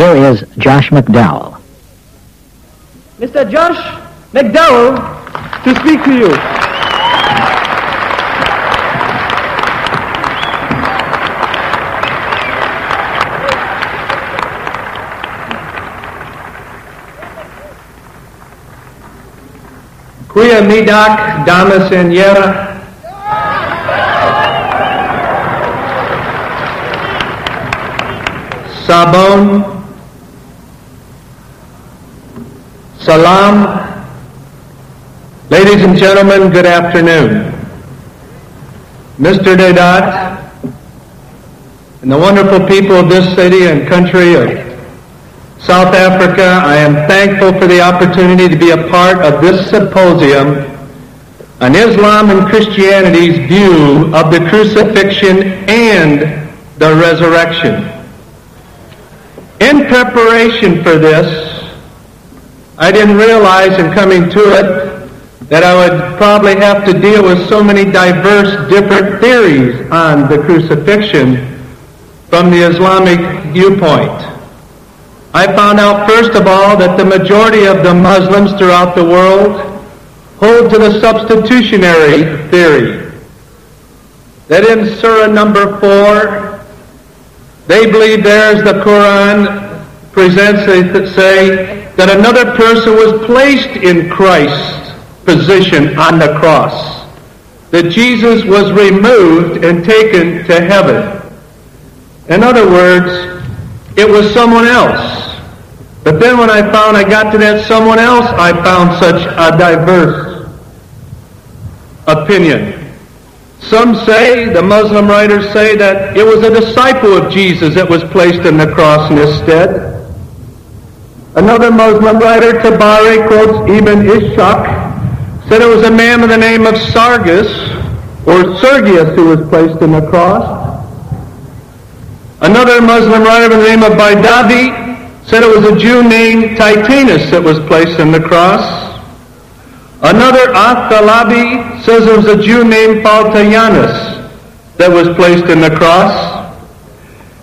Here is Josh McDowell. Mr. Josh McDowell to speak to you. Kuya midak damas en yera. Sabon. Salam. Ladies and gentlemen, good afternoon. Mr. Deedat and the wonderful people of this city and country of South Africa, I am thankful for the opportunity to be a part of this symposium on Islam and Christianity's view of the crucifixion and the resurrection. In preparation for this, I didn't realize in coming to it that I would probably have to deal with so many diverse different theories on the crucifixion from the Islamic viewpoint. I found out, first of all, that the majority of the Muslims throughout the world hold to the substitutionary theory. That in Surah number 4, they believe there as the Quran presents it say that another person was placed in Christ's position on the cross. That Jesus was removed and taken to heaven. In other words, it was someone else. But then when I found I got to that someone else, I found such a diverse opinion. Some say, the Muslim writers say, that it was a disciple of Jesus that was placed in the cross in his stead. Another Muslim writer, Tabari, quotes Ibn Ishaq, said it was a man by the name of Sargus, or Sergius, who was placed in the cross. Another Muslim writer by the name of Baidavi said it was a Jew named Titanus that was placed in the cross. Another Athalabi says it was a Jew named Baltayanus that was placed in the cross.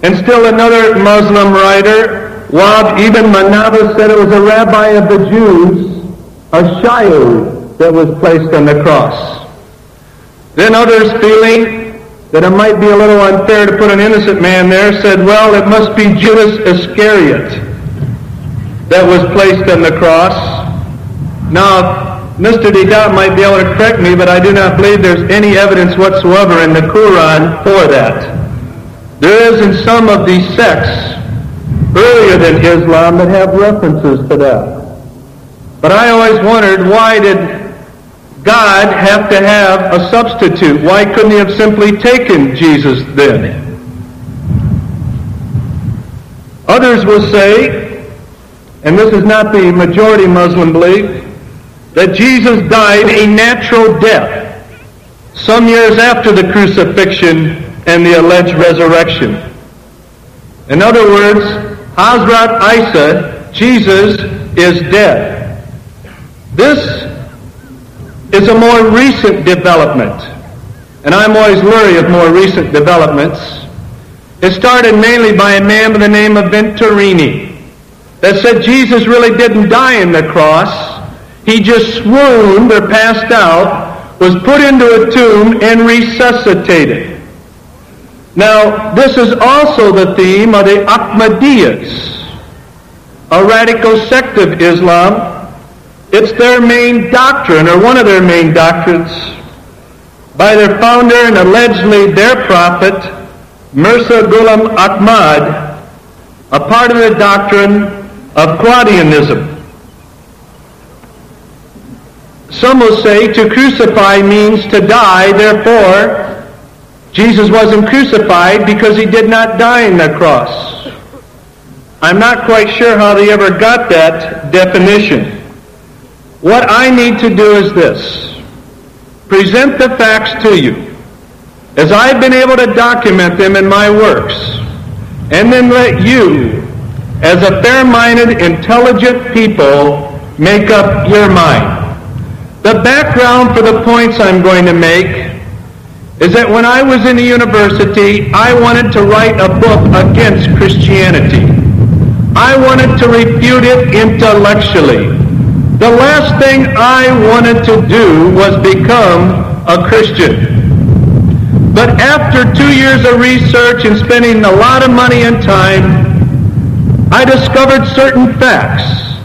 And still another Muslim writer, Wab ibn Manabah, said it was a rabbi of the Jews, a Shayu, that was placed on the cross. Then others feeling that it might be a little unfair to put an innocent man there, said, well, it must be Judas Iscariot that was placed on the cross. Now, Mr. Deedat might be able to correct me, but I do not believe there's any evidence whatsoever in the Quran for that. There is in some of these sects earlier than Islam that have references to that. But I always wondered why did God have to have a substitute? Why couldn't he have simply taken Jesus then? Others will say, and this is not the majority Muslim belief, that Jesus died a natural death some years after the crucifixion and the alleged resurrection. In other words, Hazrat Isa, Jesus, is dead. This is a more recent development. And I'm always leery of more recent developments. It started mainly by a man by the name of Venturini that said Jesus really didn't die on the cross. He just swooned or passed out, was put into a tomb, and resuscitated. Now, this is also the theme of the Ahmadiyyas, a radical sect of Islam. It's their main doctrine, or one of their main doctrines, by their founder and allegedly their prophet, Mirza Ghulam Ahmad, a part of the doctrine of Qadianism. Some will say to crucify means to die, therefore, Jesus wasn't crucified because he did not die on the cross. I'm not quite sure how they ever got that definition. What I need to do is this. Present the facts to you as I've been able to document them in my works, and then let you, as a fair-minded, intelligent people, make up your mind. The background for the points I'm going to make is that when I was in the university, I wanted to write a book against Christianity. I wanted to refute it intellectually. The last thing I wanted to do was become a Christian. But after two years of research and spending a lot of money and time, I discovered certain facts.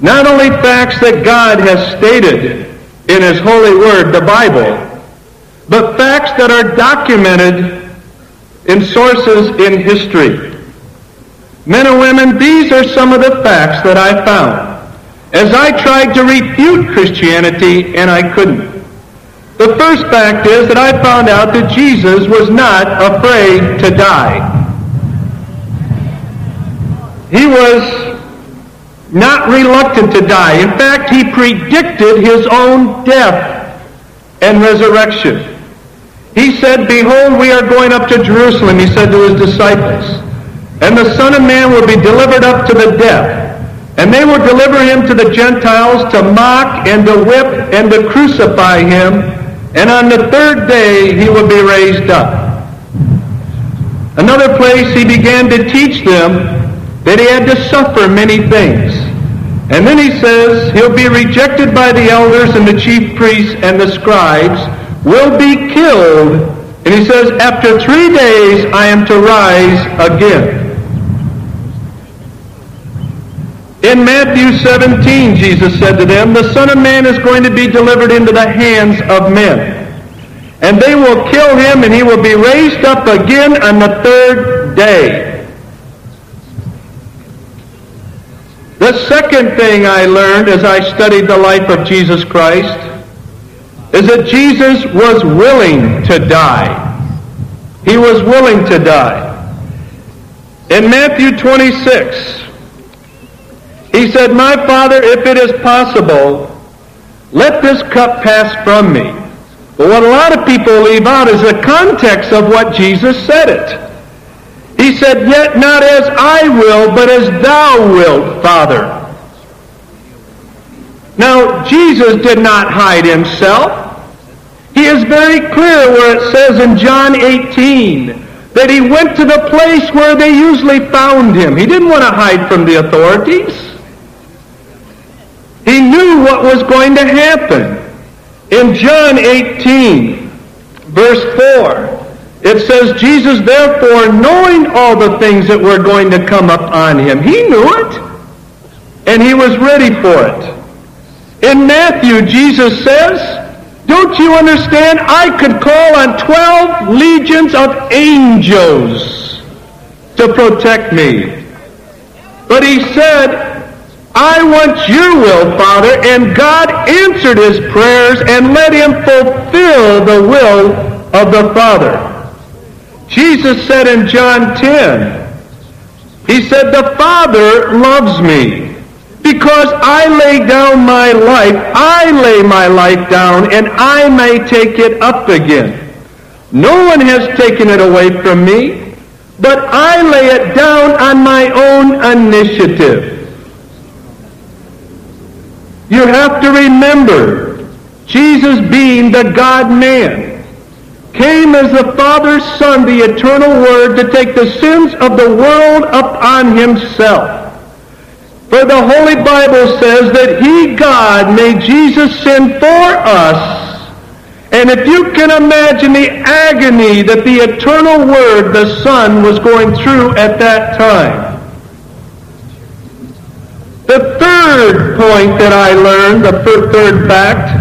Not only facts that God has stated in His holy word, the Bible, but facts that are documented in sources in history. Men and women, these are some of the facts that I found as I tried to refute Christianity and I couldn't. The first fact is that I found out that Jesus was not afraid to die. He was not reluctant to die. In fact, he predicted his own death and resurrection. He said, Behold, we are going up to Jerusalem, he said to his disciples, and the Son of Man will be delivered up to the death. And they will deliver him to the Gentiles to mock and to whip and to crucify him. And on the third day he will be raised up. Another place he began to teach them that he had to suffer many things. And then he says he'll be rejected by the elders and the chief priests and the scribes, will be killed. And he says, after three days I am to rise again. In Matthew 17, Jesus said to them, The Son of Man is going to be delivered into the hands of men. And they will kill him, and he will be raised up again on the third day. The second thing I learned as I studied the life of Jesus Christ is that Jesus was willing to die. He was willing to die. In Matthew 26, he said, My Father, if it is possible, let this cup pass from me. But what a lot of people leave out is the context of what Jesus said it. He said, Yet not as I will, but as thou wilt, Father. Now, Jesus did not hide himself. He is very clear where it says in John 18 that he went to the place where they usually found him. He didn't want to hide from the authorities. He knew what was going to happen. In John 18, verse 4, it says, Jesus, therefore, knowing all the things that were going to come up on him, he knew it, and he was ready for it. In Matthew, Jesus says, don't you understand? I could call on 12 legions of angels to protect me. But he said, I want your will, Father, and God answered his prayers and let him fulfill the will of the Father. Jesus said in John 10, he said, the Father loves me because I lay down my life. I lay my life down and I may take it up again. No one has taken it away from me, but I lay it down on my own initiative. You have to remember, Jesus being the God-man, came as the Father's Son, the eternal Word, to take the sins of the world upon himself. For the Holy Bible says that he, God, made Jesus sin for us. And if you can imagine the agony that the eternal Word, the Son, was going through at that time. The third point that I learned, the third fact,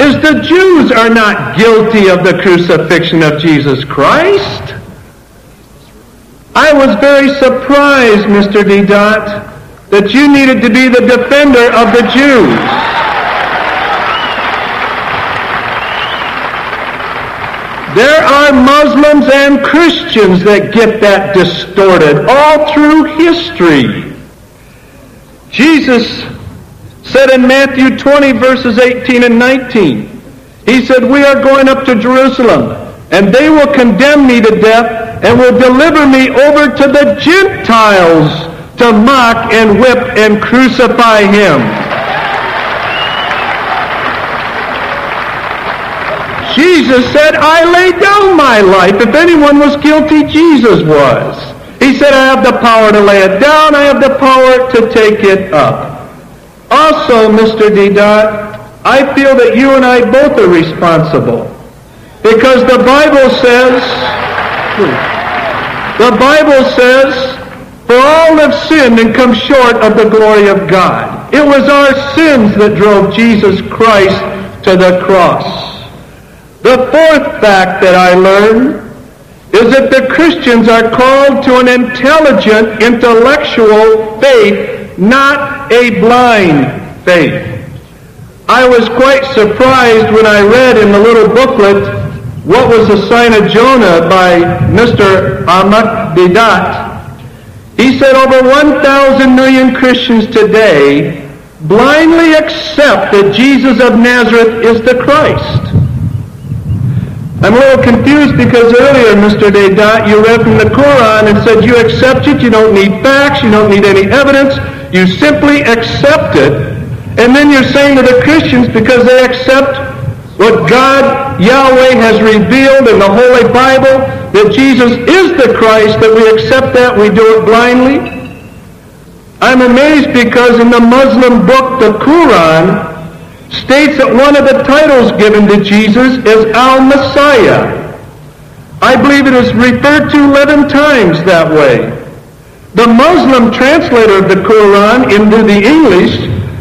is the Jews are not guilty of the crucifixion of Jesus Christ. I was very surprised, Mr. Deedat, that you needed to be the defender of the Jews. There are Muslims and Christians that get that distorted all through history. Jesus said in Matthew 20 verses 18 and 19, he said, we are going up to Jerusalem and they will condemn me to death and will deliver me over to the Gentiles to mock and whip and crucify him. Jesus said, I lay down my life. If anyone was guilty, Jesus was. He said, I have the power to lay it down. I have the power to take it up. Also, Mr. Deedat, I feel that you and I both are responsible. Because the Bible says, the Bible says, for all have sinned and come short of the glory of God. It was our sins that drove Jesus Christ to the cross. The fourth fact that I learned is that the Christians are called to an intelligent, intellectual faith, not a blind faith. I was quite surprised when I read in the little booklet what was the sign of Jonah by Mr. Ahmed Deedat. He said over 1,000 million Christians today blindly accept that Jesus of Nazareth is the Christ. I'm a little confused because earlier, Mr. Deedat, you read from the Quran and said you accept it, you don't need facts, you don't need any evidence, you simply accept it. And then you're saying to the Christians, because they accept what God, Yahweh, has revealed in the Holy Bible, that Jesus is the Christ, that we accept that, we do it blindly. I'm amazed because in the Muslim book, the Quran, states that one of the titles given to Jesus is Al-Messiah. I believe it is referred to 11 times that way. The Muslim translator of the Quran into the English,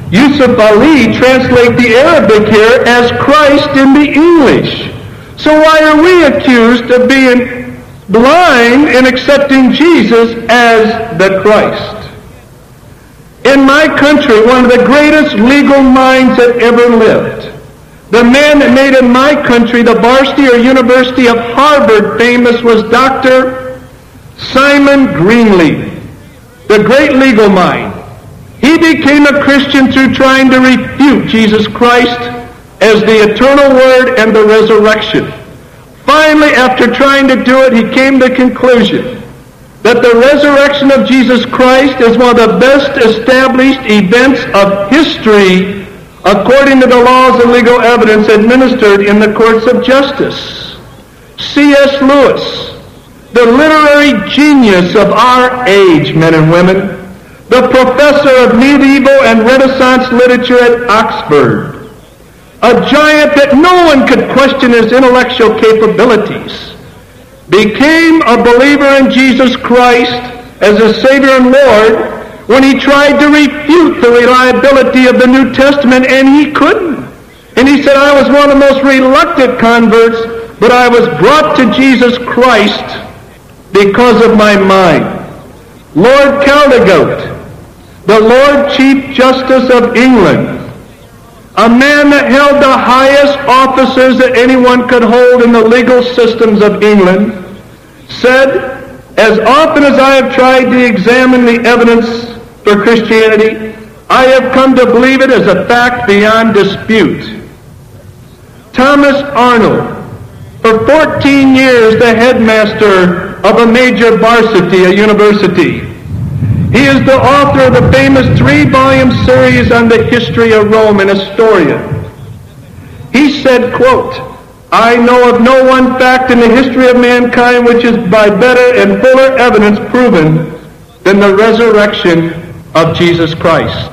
Yusuf Ali, translate the Arabic here as Christ in the English. So why are we accused of being blind in accepting Jesus as the Christ? In my country, one of the greatest legal minds that ever lived, the man that made in my country the varsity or University of Harvard famous was Dr. Simon Greenleaf, the great legal mind. He became a Christian through trying to refute Jesus Christ as the eternal word and the resurrection. Finally, after trying to do it, he came to the conclusion that the resurrection of Jesus Christ is one of the best established events of history according to the laws and legal evidence administered in the courts of justice. C.S. Lewis, the literary genius of our age, men and women, the professor of medieval and Renaissance literature at Oxford, a giant that no one could question his intellectual capabilities, became a believer in Jesus Christ as a Savior and Lord when he tried to refute the reliability of the New Testament, and he couldn't. And he said, I was one of the most reluctant converts, but I was brought to Jesus Christ because of my mind. Lord Caldecote, the Lord Chief Justice of England, a man that held the highest offices that anyone could hold in the legal systems of England, said, as often as I have tried to examine the evidence for Christianity, I have come to believe it as a fact beyond dispute. Thomas Arnold, for 14 years the headmaster of a major varsity, a university, he is the author of the famous three-volume series on the history of Rome, an historian. He said, quote, I know of no one fact in the history of mankind which is by better and fuller evidence proven than the resurrection of Jesus Christ.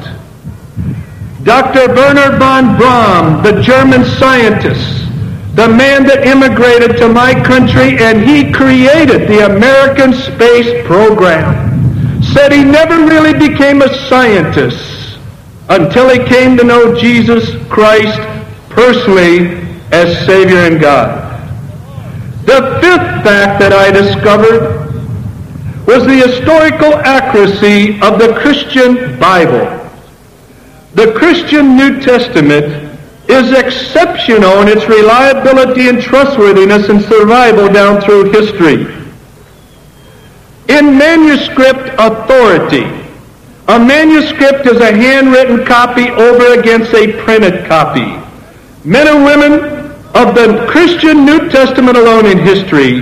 Dr. Wernher von Braun, the German scientist, the man that immigrated to my country and he created the American space program said he never really became a scientist until he came to know Jesus Christ personally as Savior and God. The fifth fact that I discovered was the historical accuracy of the Christian Bible. The Christian New Testament is exceptional in its reliability and trustworthiness and survival down through history. In manuscript authority, a manuscript is a handwritten copy over against a printed copy. Men and women of the Christian New Testament alone in history,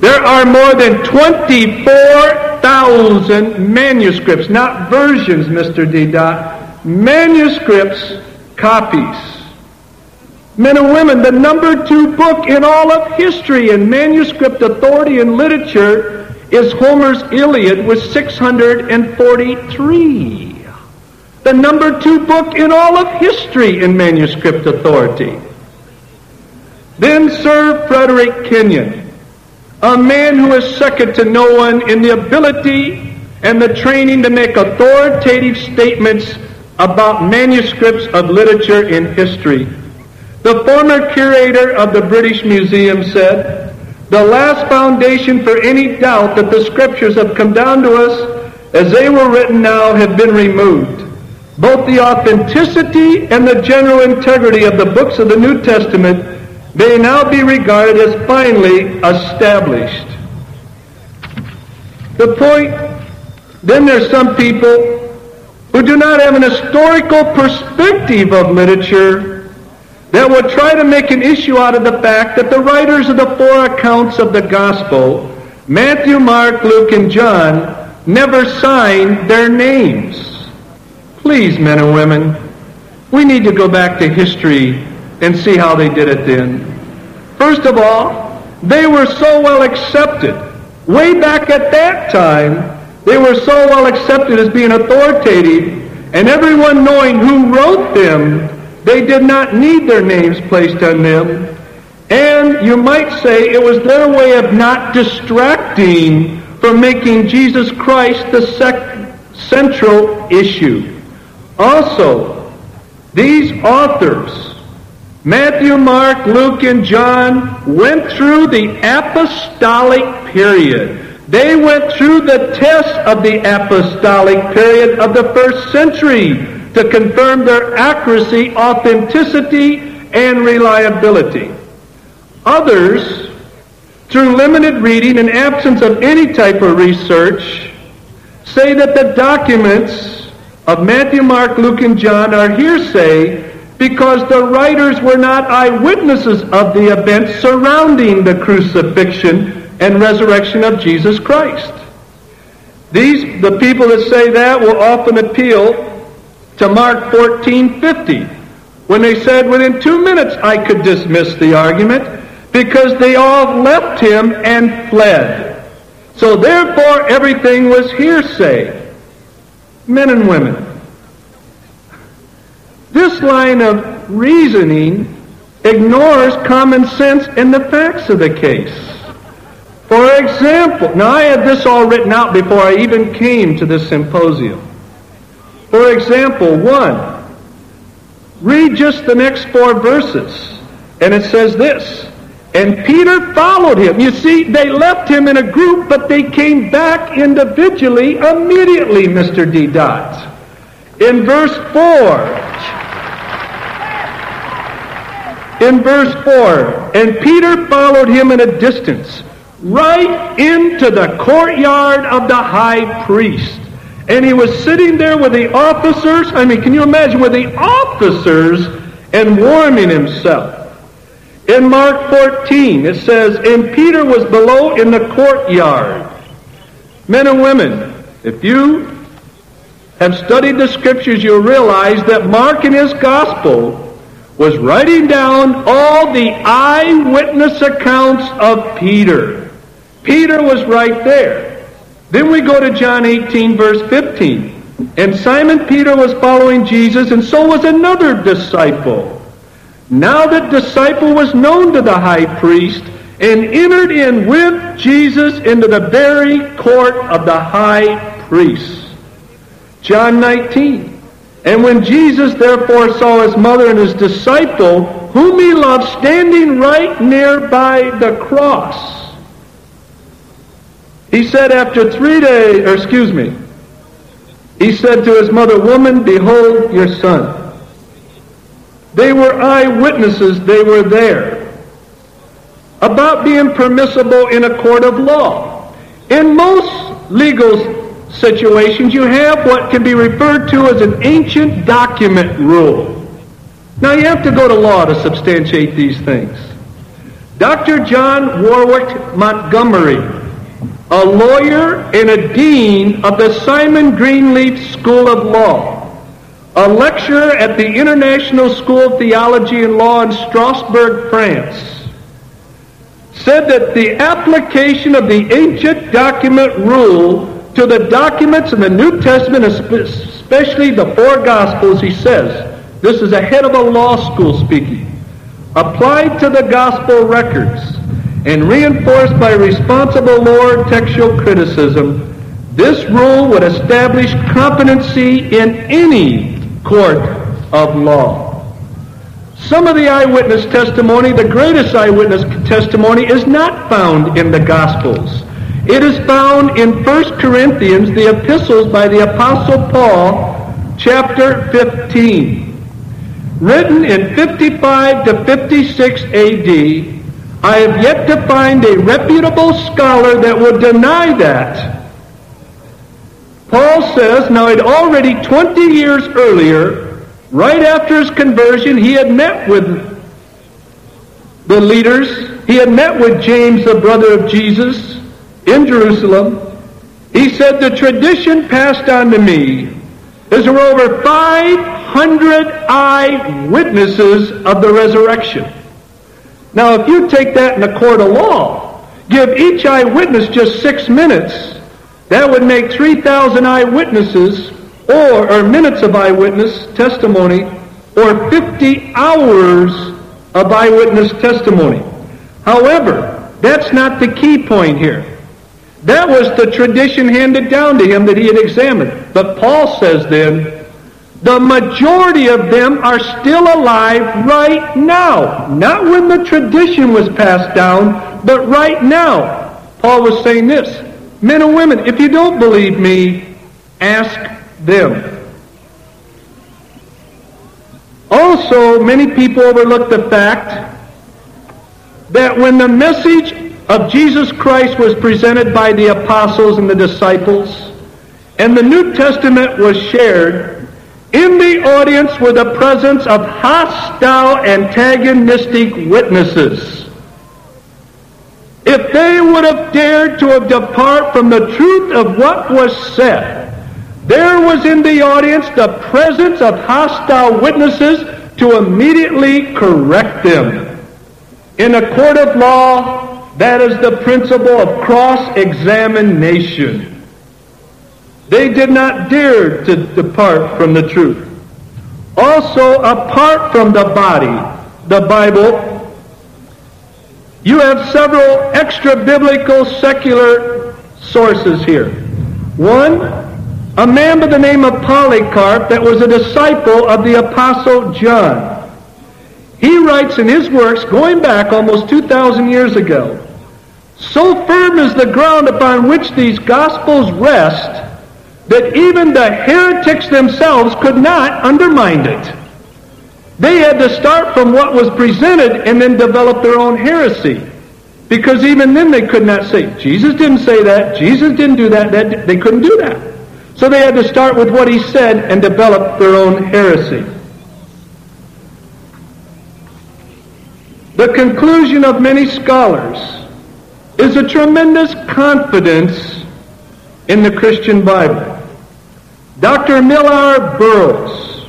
there are more than 24,000 manuscripts, not versions, Mr. Deedat, manuscripts, copies. Men and women, the number two book in all of history in manuscript authority and literature is Homer's Iliad with 643. The number two book in all of history in manuscript authority. Then Sir Frederick Kenyon, a man who is second to no one in the ability and the training to make authoritative statements about manuscripts of literature in history. The former curator of the British Museum said, the last foundation for any doubt that the scriptures have come down to us as they were written now have been removed. Both the authenticity and the general integrity of the books of the New Testament may now be regarded as finally established. The point, then there's some people who do not have an historical perspective of literature that would try to make an issue out of the fact that the writers of the four accounts of the gospel, Matthew, Mark, Luke, and John, never signed their names. Please, men and women, we need to go back to history and see how they did it then. First of all, they were so well accepted. Way back at that time, they were so well accepted as being authoritative, and everyone knowing who wrote them, they did not need their names placed on them. And you might say it was their way of not distracting from making Jesus Christ the sec- central issue. Also, these authors, Matthew, Mark, Luke, and John, went through the apostolic period. They went through the test of the apostolic period of the first century to confirm their accuracy, authenticity, and reliability. Others, through limited reading and absence of any type of research, say that the documents of Matthew, Mark, Luke, and John are hearsay because the writers were not eyewitnesses of the events surrounding the crucifixion and resurrection of Jesus Christ. These, the people that say that will often appeal to Mark 14:50 when they said within two minutes I could dismiss the argument because they all left him and fled. So therefore everything was hearsay. Men and women. This line of reasoning ignores common sense and the facts of the case. For example, now I had this all written out before I even came to this symposium. For example, one, read just the next four verses, and it says this, and Peter followed him. You see, they left him in a group, but they came back individually immediately, Mr. Deedat. In verse 4, in verse 4, and Peter followed him in a distance right into the courtyard of the high priest. And he was sitting there with the officers. I mean, can you imagine with the officers and warming himself? In Mark 14, it says, And Peter was below in the courtyard. Men and women, if you have studied the scriptures, you'll realize that Mark in his gospel was writing down all the eyewitness accounts of Peter. Peter was right there. Then we go to John 18, verse 15. And Simon Peter was following Jesus, and so was another disciple. Now that disciple was known to the high priest and entered in with Jesus into the very court of the high priest. John 19. And when Jesus therefore saw his mother and his disciple, whom he loved, standing right near by the cross, he said after three days, or excuse me, he said to his mother, Woman, behold your son. They were eyewitnesses, they were there. About being permissible in a court of law. In most legal situations, you have what can be referred to as an ancient document rule. Now, you have to go to law to substantiate these things. Dr. John Warwick Montgomery a lawyer and a dean of the Simon Greenleaf School of Law, a lecturer at the International School of Theology and Law in Strasbourg, France, said that the application of the ancient document rule to the documents in the New Testament, especially the four Gospels, he says, this is a head of a law school speaking, applied to the Gospel records and reinforced by responsible lower textual criticism, this rule would establish competency in any court of law. Some of the eyewitness testimony, the greatest eyewitness testimony, is not found in the Gospels. It is found in 1 Corinthians, the epistles by the Apostle Paul, chapter 15. Written in 55 to 56 AD, I have yet to find a reputable scholar that would deny that. Paul says, now it already 20 years earlier, right after his conversion, he had met with the leaders. He had met with James, the brother of Jesus, in Jerusalem. He said, the tradition passed on to me is there were over 500 eyewitnesses of the resurrection. Now, if you take that in a court of law, give each eyewitness just six minutes, that would make 3,000 eyewitnesses or, or minutes of eyewitness testimony or 50 hours of eyewitness testimony. However, that's not the key point here. That was the tradition handed down to him that he had examined. But Paul says then, the majority of them are still alive right now. Not when the tradition was passed down, but right now. Paul was saying this. Men and women, if you don't believe me, ask them. Also, many people overlook the fact that when the message of Jesus Christ was presented by the apostles and the disciples, and the New Testament was shared, in the audience were the presence of hostile, antagonistic witnesses. If they would have dared to have depart from the truth of what was said, there was in the audience the presence of hostile witnesses to immediately correct them. In a court of law, that is the principle of cross-examination. They did not dare to depart from the truth. Also, apart from the body, the Bible, you have several extra biblical secular sources here. One, a man by the name of Polycarp that was a disciple of the Apostle John. He writes in his works, going back almost 2,000 years ago, so firm is the ground upon which these Gospels rest that even the heretics themselves could not undermine it. They had to start from what was presented and then develop their own heresy. Because even then they could not say, Jesus didn't say that, Jesus didn't do that, that they couldn't do that. So they had to start with what he said and develop their own heresy. The conclusion of many scholars is a tremendous confidence in the Christian Bible. Dr. Millar Burrows,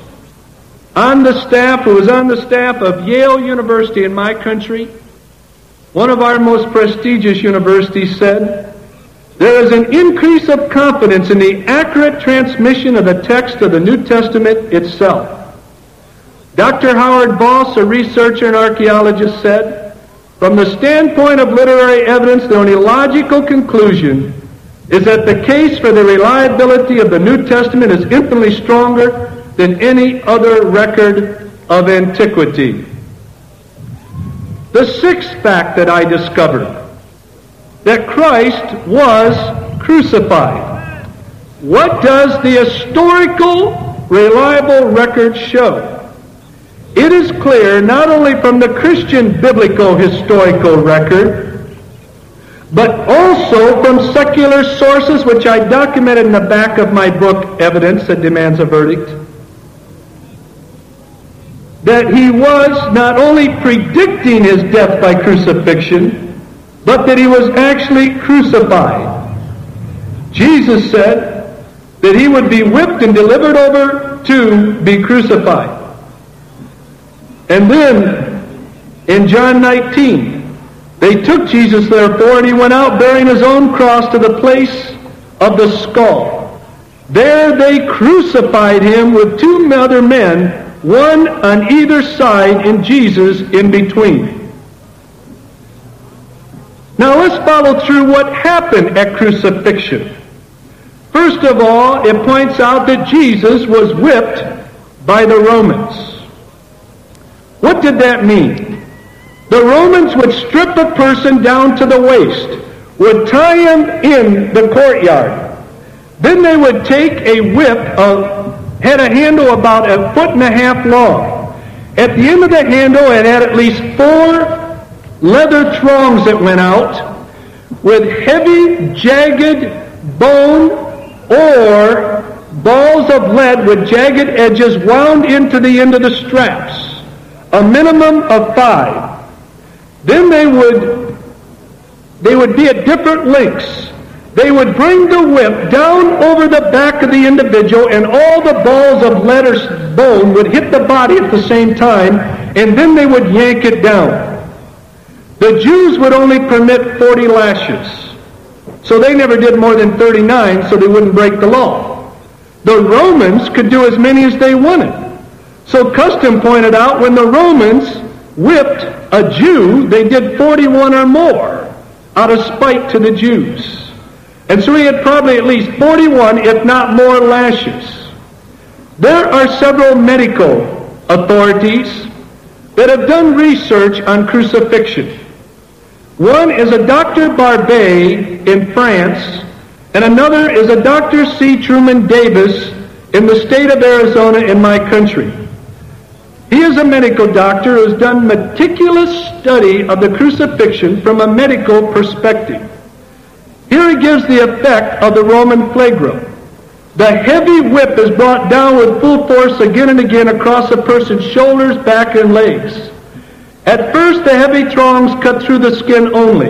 on the staff, who was on the staff of Yale University in my country, one of our most prestigious universities, said, there is an increase of confidence in the accurate transmission of the text of the New Testament itself. Dr. Howard Vos, a researcher and archaeologist, said, from the standpoint of literary evidence, the only logical conclusion is that the case for the reliability of the New Testament is infinitely stronger than any other record of antiquity. The sixth fact that I discovered, that Christ was crucified. What does the historical, reliable record show? It is clear not only from the Christian biblical historical record, but also from secular sources, which I documented in the back of my book, Evidence That Demands a Verdict, that he was not only predicting his death by crucifixion, but that he was actually crucified. Jesus said that he would be whipped and delivered over to be crucified. And then in John 19, They took Jesus, therefore, and he went out bearing his own cross to the place of the skull. There they crucified him with two other men, one on either side, and Jesus in between. Now let's follow through what happened at crucifixion. First of all, it points out that Jesus was whipped by the Romans. What did that mean? The Romans would strip a person down to the waist, would tie him in the courtyard. Then they would take a whip, of, had a handle about a foot and a half long. At the end of the handle, it had at least four leather thongs that went out with heavy, jagged bone or balls of lead with jagged edges wound into the end of the straps, a minimum of five. Then they would, they would be at different lengths. They would bring the whip down over the back of the individual and all the balls of lead or bone would hit the body at the same time and then they would yank it down. The Jews would only permit 40 lashes. So they never did more than 39 so they wouldn't break the law. The Romans could do as many as they wanted. So custom pointed out when the Romans whipped a Jew, they did 41 or more out of spite to the Jews. And so he had probably at least 41, if not more, lashes. There are several medical authorities that have done research on crucifixion. One is a Dr. Barbet in France, and another is a Dr. C. Truman Davis in the state of Arizona in my country. He is a medical doctor who has done meticulous study of the crucifixion from a medical perspective. Here he gives the effect of the Roman flagrum. The heavy whip is brought down with full force again and again across a person's shoulders, back, and legs. At first, the heavy thongs cut through the skin only.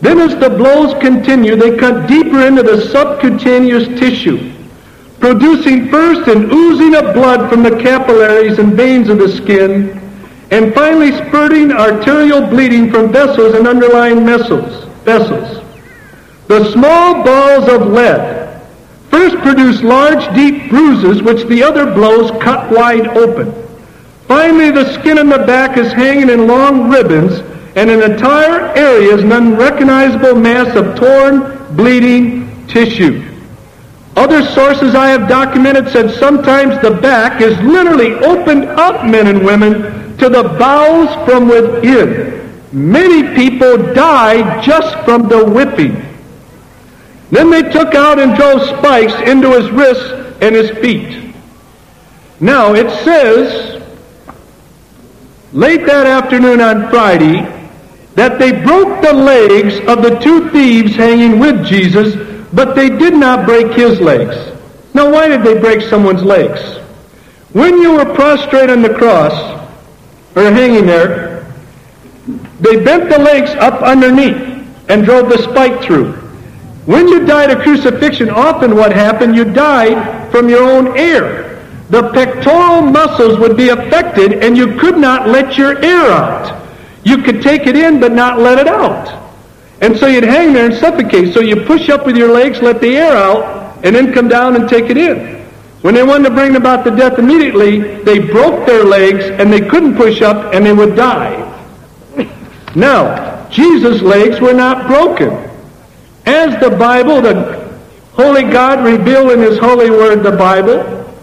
Then, as the blows continue, they cut deeper into the subcutaneous tissue producing first an oozing of blood from the capillaries and veins of the skin, and finally spurting arterial bleeding from vessels and underlying vessels. vessels. The small balls of lead first produce large, deep bruises which the other blows cut wide open. Finally, the skin in the back is hanging in long ribbons, and an entire area is an unrecognizable mass of torn, bleeding tissue. Other sources I have documented said sometimes the back is literally opened up, men and women, to the bowels from within. Many people died just from the whipping. Then they took out and drove spikes into his wrists and his feet. Now it says, late that afternoon on Friday, that they broke the legs of the two thieves hanging with Jesus but they did not break his legs. Now, why did they break someone's legs? When you were prostrate on the cross, or hanging there, they bent the legs up underneath and drove the spike through. When you died of crucifixion, often what happened, you died from your own air. The pectoral muscles would be affected and you could not let your air out. You could take it in but not let it out. And so you'd hang there and suffocate. So you push up with your legs, let the air out, and then come down and take it in. When they wanted to bring about the death immediately, they broke their legs and they couldn't push up and they would die. Now, Jesus' legs were not broken. As the Bible, the Holy God revealed in His holy word, the Bible,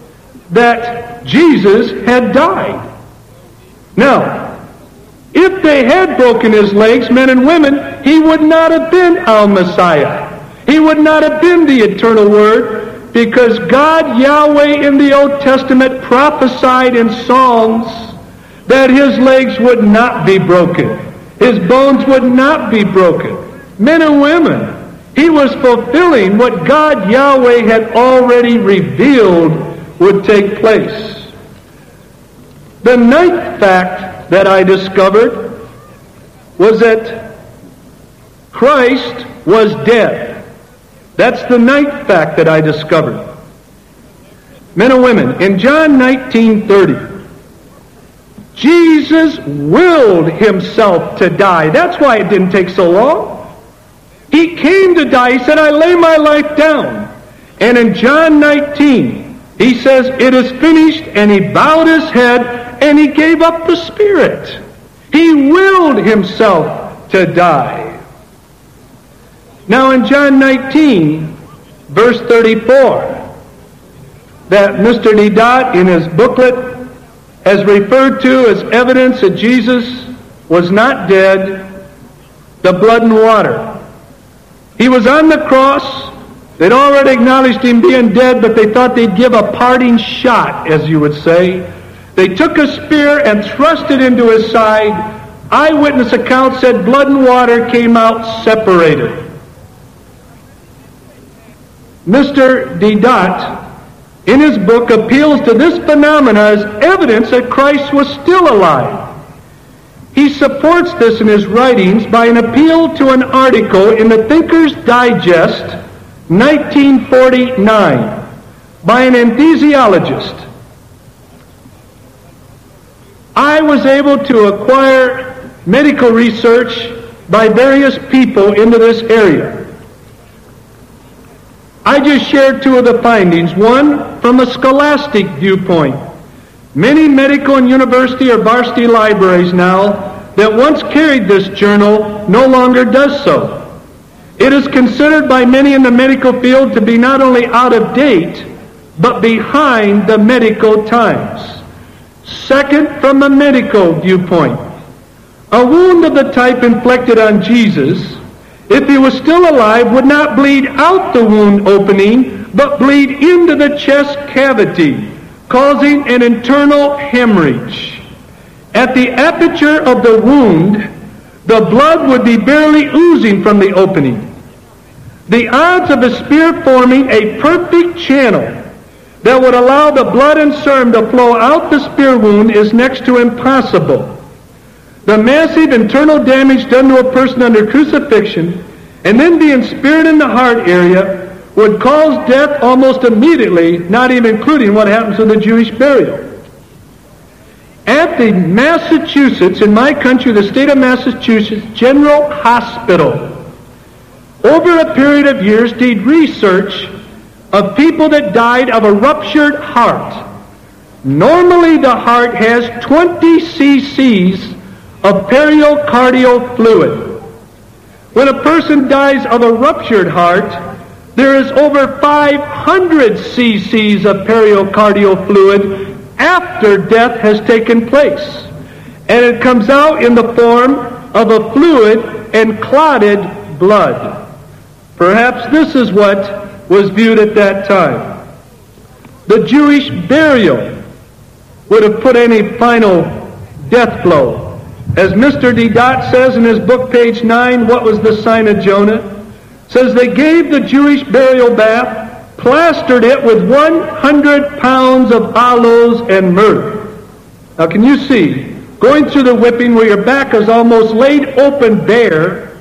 that Jesus had died. Now, if they had broken his legs, men and women, he would not have been our Messiah. He would not have been the eternal Word because God, Yahweh, in the Old Testament prophesied in songs that his legs would not be broken. His bones would not be broken. Men and women, he was fulfilling what God, Yahweh, had already revealed would take place. The ninth fact that I discovered was that Christ was dead. That's the ninth fact that I discovered. Men and women, in John 19:30, Jesus willed himself to die. That's why it didn't take so long. He came to die. He said, I lay my life down. And in John 19, he says, it is finished, and he bowed his head, and he gave up the spirit. He willed himself to die. Now in John 19, verse 34, that Mr. Deedat in his booklet has referred to as evidence that Jesus was not dead, the blood and water. He was on the cross. They'd already acknowledged him being dead, but they thought they'd give a parting shot, as you would say. They took a spear and thrust it into his side. Eyewitness accounts said blood and water came out separated. Mr. Deedat in his book appeals to this phenomena as evidence that Christ was still alive. He supports this in his writings by an appeal to an article in the Thinker's Digest, 1949, by an anesthesiologist. I was able to acquire medical research by various people into this area. I just shared two of the findings. One, from a scholastic viewpoint. Many medical and university or varsity libraries now that once carried this journal no longer does so. It is considered by many in the medical field to be not only out of date, but behind the medical times. Second, from a medical viewpoint. A wound of the type inflicted on Jesus if he was still alive, would not bleed out the wound opening, but bleed into the chest cavity, causing an internal hemorrhage. At the aperture of the wound, the blood would be barely oozing from the opening. The odds of a spear forming a perfect channel that would allow the blood and serum to flow out the spear wound is next to impossible. The massive internal damage done to a person under crucifixion and then being speared in the heart area would cause death almost immediately, not even including what happens to the Jewish burial. At the Massachusetts, in my country, the state of Massachusetts General Hospital, over a period of years, did research of people that died of a ruptured heart. Normally, the heart has 20 cc's of pericardial fluid. When a person dies of a ruptured heart, there is over 500 cc's of pericardial fluid after death has taken place. And it comes out in the form of a fluid and clotted blood. Perhaps this is what was viewed at that time. The Jewish burial would have put any final death blow as Mr. Deedat says in his book, page 9, What was the sign of Jonah? Says they gave the Jewish burial bath, plastered it with 100 pounds of aloes and myrrh. Now can you see, going through the whipping where your back is almost laid open bare,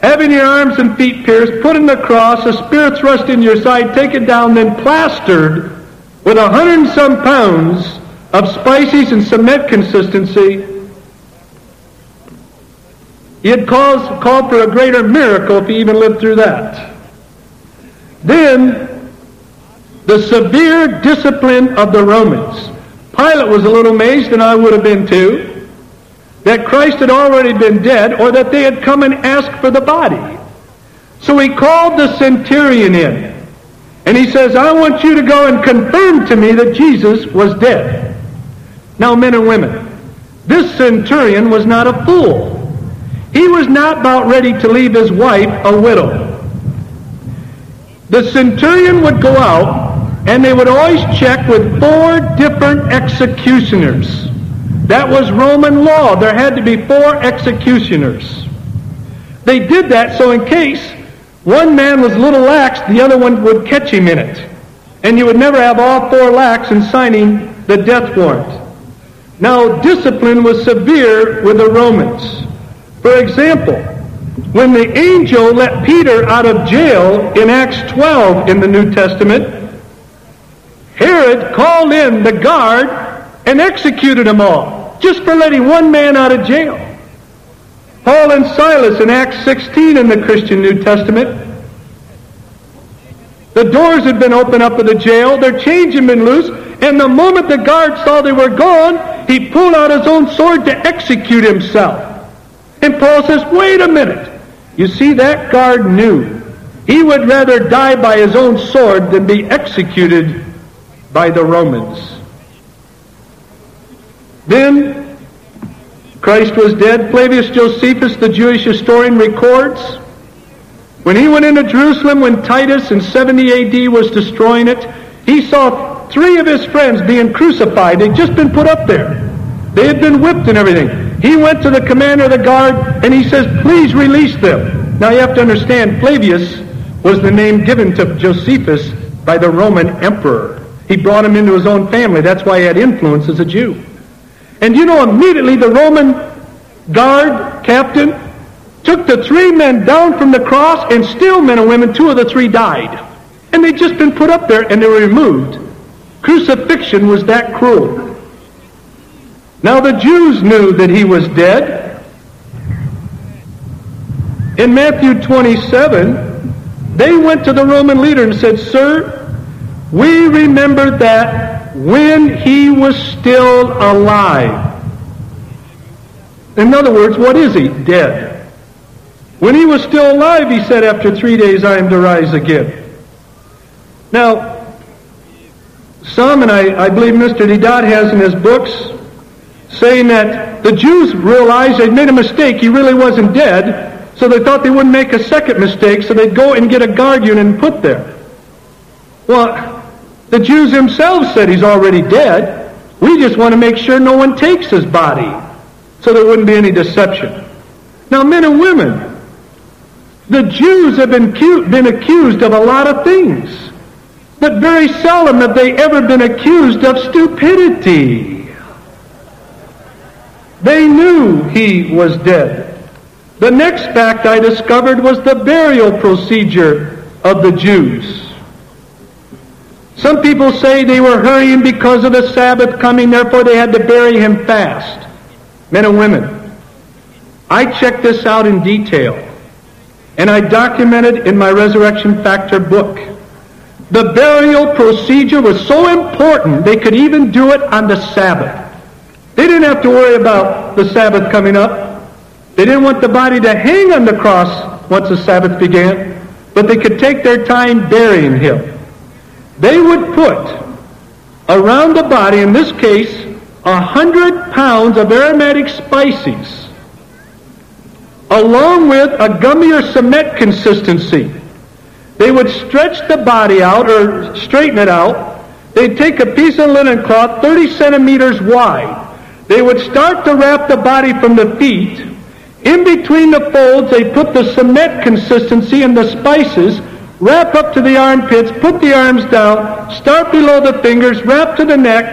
having your arms and feet pierced, put in the cross, a spear thrust in your side, taken down, then plastered with a hundred and some pounds of spices and cement consistency he had caused, called for a greater miracle if he even lived through that. Then, the severe discipline of the Romans. Pilate was a little amazed, and I would have been too, that Christ had already been dead or that they had come and asked for the body. So he called the centurion in. And he says, I want you to go and confirm to me that Jesus was dead. Now, men and women, this centurion was not a fool. He was not about ready to leave his wife a widow. The centurion would go out and they would always check with four different executioners. That was Roman law. There had to be four executioners. They did that so in case one man was a little lax, the other one would catch him in it. And you would never have all four lax in signing the death warrant. Now, discipline was severe with the Romans. For example, when the angel let Peter out of jail in Acts 12 in the New Testament, Herod called in the guard and executed them all. just for letting one man out of jail. Paul and Silas in Acts 16 in the Christian New Testament. The doors had been opened up of the jail, their chains had been loose, and the moment the guard saw they were gone, he pulled out his own sword to execute himself. And Paul says, wait a minute. You see, that guard knew he would rather die by his own sword than be executed by the Romans. Then Christ was dead. Flavius Josephus, the Jewish historian, records when he went into Jerusalem when Titus in 70 AD was destroying it, he saw three of his friends being crucified. They'd just been put up there. They had been whipped and everything. He went to the commander of the guard and he says, please release them. Now you have to understand, Flavius was the name given to Josephus by the Roman emperor. He brought him into his own family. That's why he had influence as a Jew. And you know, immediately the Roman guard captain took the three men down from the cross, and still men and women, two of the three died. And they'd just been put up there and they were removed. Crucifixion was that cruel. Now the Jews knew that he was dead. In Matthew 27, they went to the Roman leader and said, Sir, we remember that when he was still alive. In other words, what is he? Dead. When he was still alive, he said, after three days I am to rise again. Now, some, and I, I believe Mr. Deedat has in his books, saying that the Jews realized they'd made a mistake. He really wasn't dead. So they thought they wouldn't make a second mistake, so they'd go and get a guard unit and put there. Well, the Jews themselves said he's already dead. We just want to make sure no one takes his body, so there wouldn't be any deception. Now, men and women, the Jews have been, been accused of a lot of things, but very seldom have they ever been accused of stupidity. They knew he was dead. The next fact I discovered was the burial procedure of the Jews. Some people say they were hurrying because of the Sabbath coming, therefore they had to bury him fast. Men and women, I checked this out in detail. And I documented in my Resurrection Factor book. The burial procedure was so important they could even do it on the Sabbath. They didn't have to worry about the Sabbath coming up. They didn't want the body to hang on the cross once the Sabbath began, but they could take their time burying him. They would put around the body, in this case, a hundred pounds of aromatic spices along with a gummy or cement consistency. They would stretch the body out or straighten it out. They'd take a piece of linen cloth 30 centimeters wide. They would start to wrap the body from the feet. In between the folds, they put the cement consistency and the spices, wrap up to the armpits, put the arms down, start below the fingers, wrap to the neck,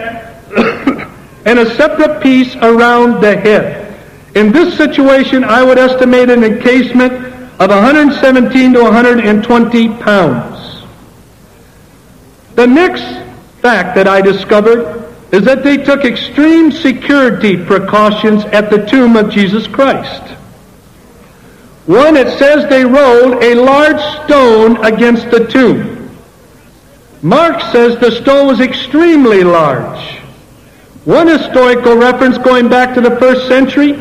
and a separate piece around the head. In this situation, I would estimate an encasement of 117 to 120 pounds. The next fact that I discovered is that they took extreme security precautions at the tomb of Jesus Christ. One, it says they rolled a large stone against the tomb. Mark says the stone was extremely large. One historical reference going back to the first century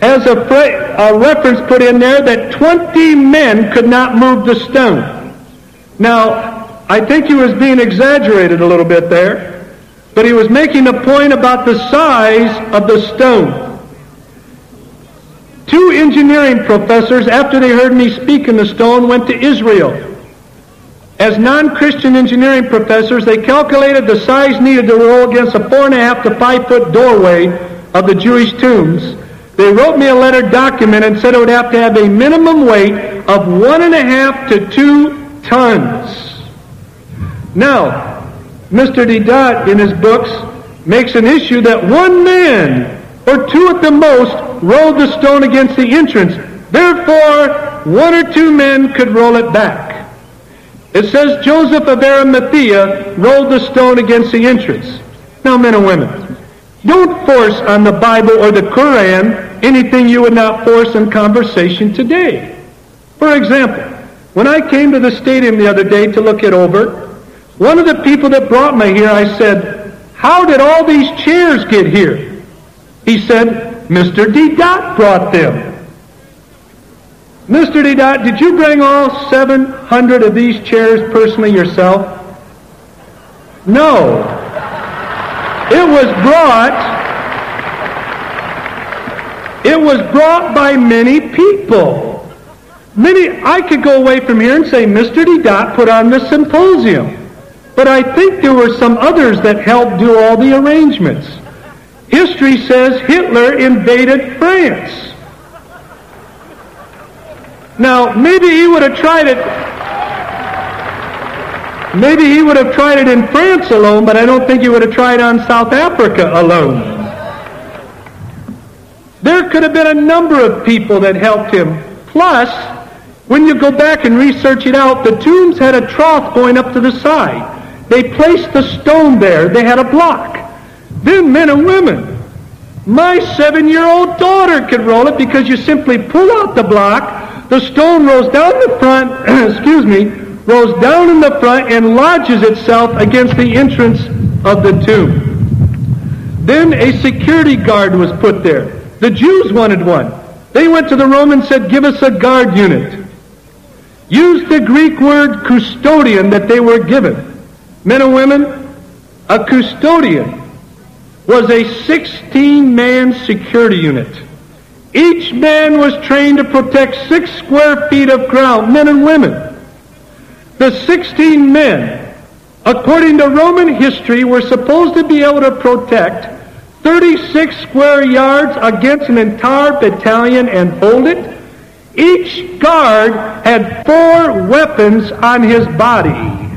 has a, a reference put in there that 20 men could not move the stone. Now, I think he was being exaggerated a little bit there, but he was making a point about the size of the stone. Two engineering professors, after they heard me speak in the stone, went to Israel. As non-Christian engineering professors, they calculated the size needed to roll against a four and a half to five foot doorway of the Jewish tombs they wrote me a letter document and said it would have to have a minimum weight of one and a half to two tons. Now, Mr. Deedat in his books makes an issue that one man or two at the most rolled the stone against the entrance. Therefore, one or two men could roll it back. It says Joseph of Arimathea rolled the stone against the entrance. Now, men and women, Don't force on the Bible or the Quran anything you would not force in conversation today. For example, when I came to the stadium the other day to look it over, one of the people that brought me here, I said, how did all these chairs get here? He said, Mr. Deedat brought them. Mr. Deedat, did you bring all 700 of these chairs personally yourself? No. It was brought it was brought by many people. Many I could go away from here and say Mr. Deedat put on the symposium. But I think there were some others that helped do all the arrangements. History says Hitler invaded France. Now, maybe he would have tried it. Maybe he would have tried it in France alone, but I don't think he would have tried it on South Africa alone. There could have been a number of people that helped him. Plus, when you go back and research it out, the tombs had a trough going up to the side. They placed the stone there. They had a block. Then men and women. My seven-year-old daughter could roll it because you simply pull out the block, the stone rolls down the front, excuse me, rolls down in the front and lodges itself against the entrance of the tomb. Then a security guard was put there. The Jews wanted one. They went to the Romans and said, give us a guard unit. Use the Greek word custodian that they were given. Men and women, a custodian was a 16-man security unit. Each man was trained to protect six square feet of ground, men and women. The 16 men, according to Roman history, were supposed to be able to protect 36 square yards against an entire battalion and hold it. Each guard had four weapons on his body.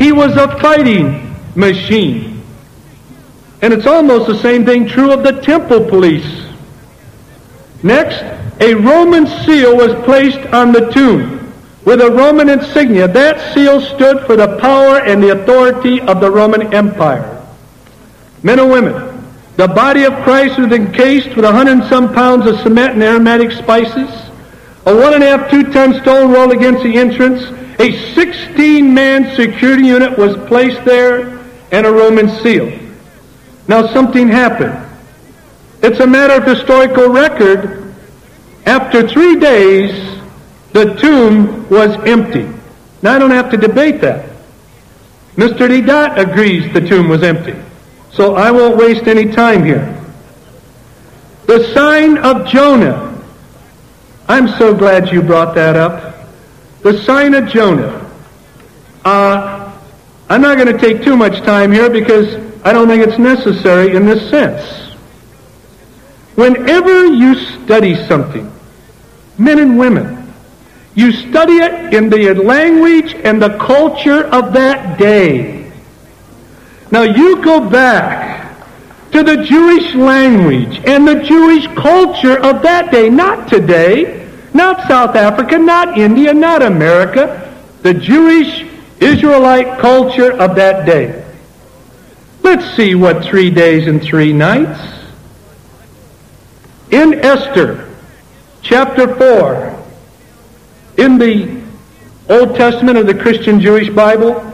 He was a fighting machine. And it's almost the same thing true of the temple police. Next, a Roman seal was placed on the tomb with a Roman insignia. That seal stood for the power and the authority of the Roman Empire. Men and women, the body of Christ was encased with a hundred and some pounds of cement and aromatic spices. A one and a half, two ton stone rolled against the entrance. A 16 man security unit was placed there and a Roman seal. Now something happened. It's a matter of historical record. After three days, the tomb was empty. Now I don't have to debate that. Mr. Deedat agrees the tomb was empty. So I won't waste any time here. The sign of Jonah. I'm so glad you brought that up. The sign of Jonah. Uh, I'm not going to take too much time here because I don't think it's necessary in this sense. Whenever you study something, men and women, you study it in the language and the culture of that day. Now you go back to the Jewish language and the Jewish culture of that day, not today, not South Africa, not India, not America, the Jewish Israelite culture of that day. Let's see what three days and three nights. In Esther, chapter 4, in the Old Testament of the Christian Jewish Bible,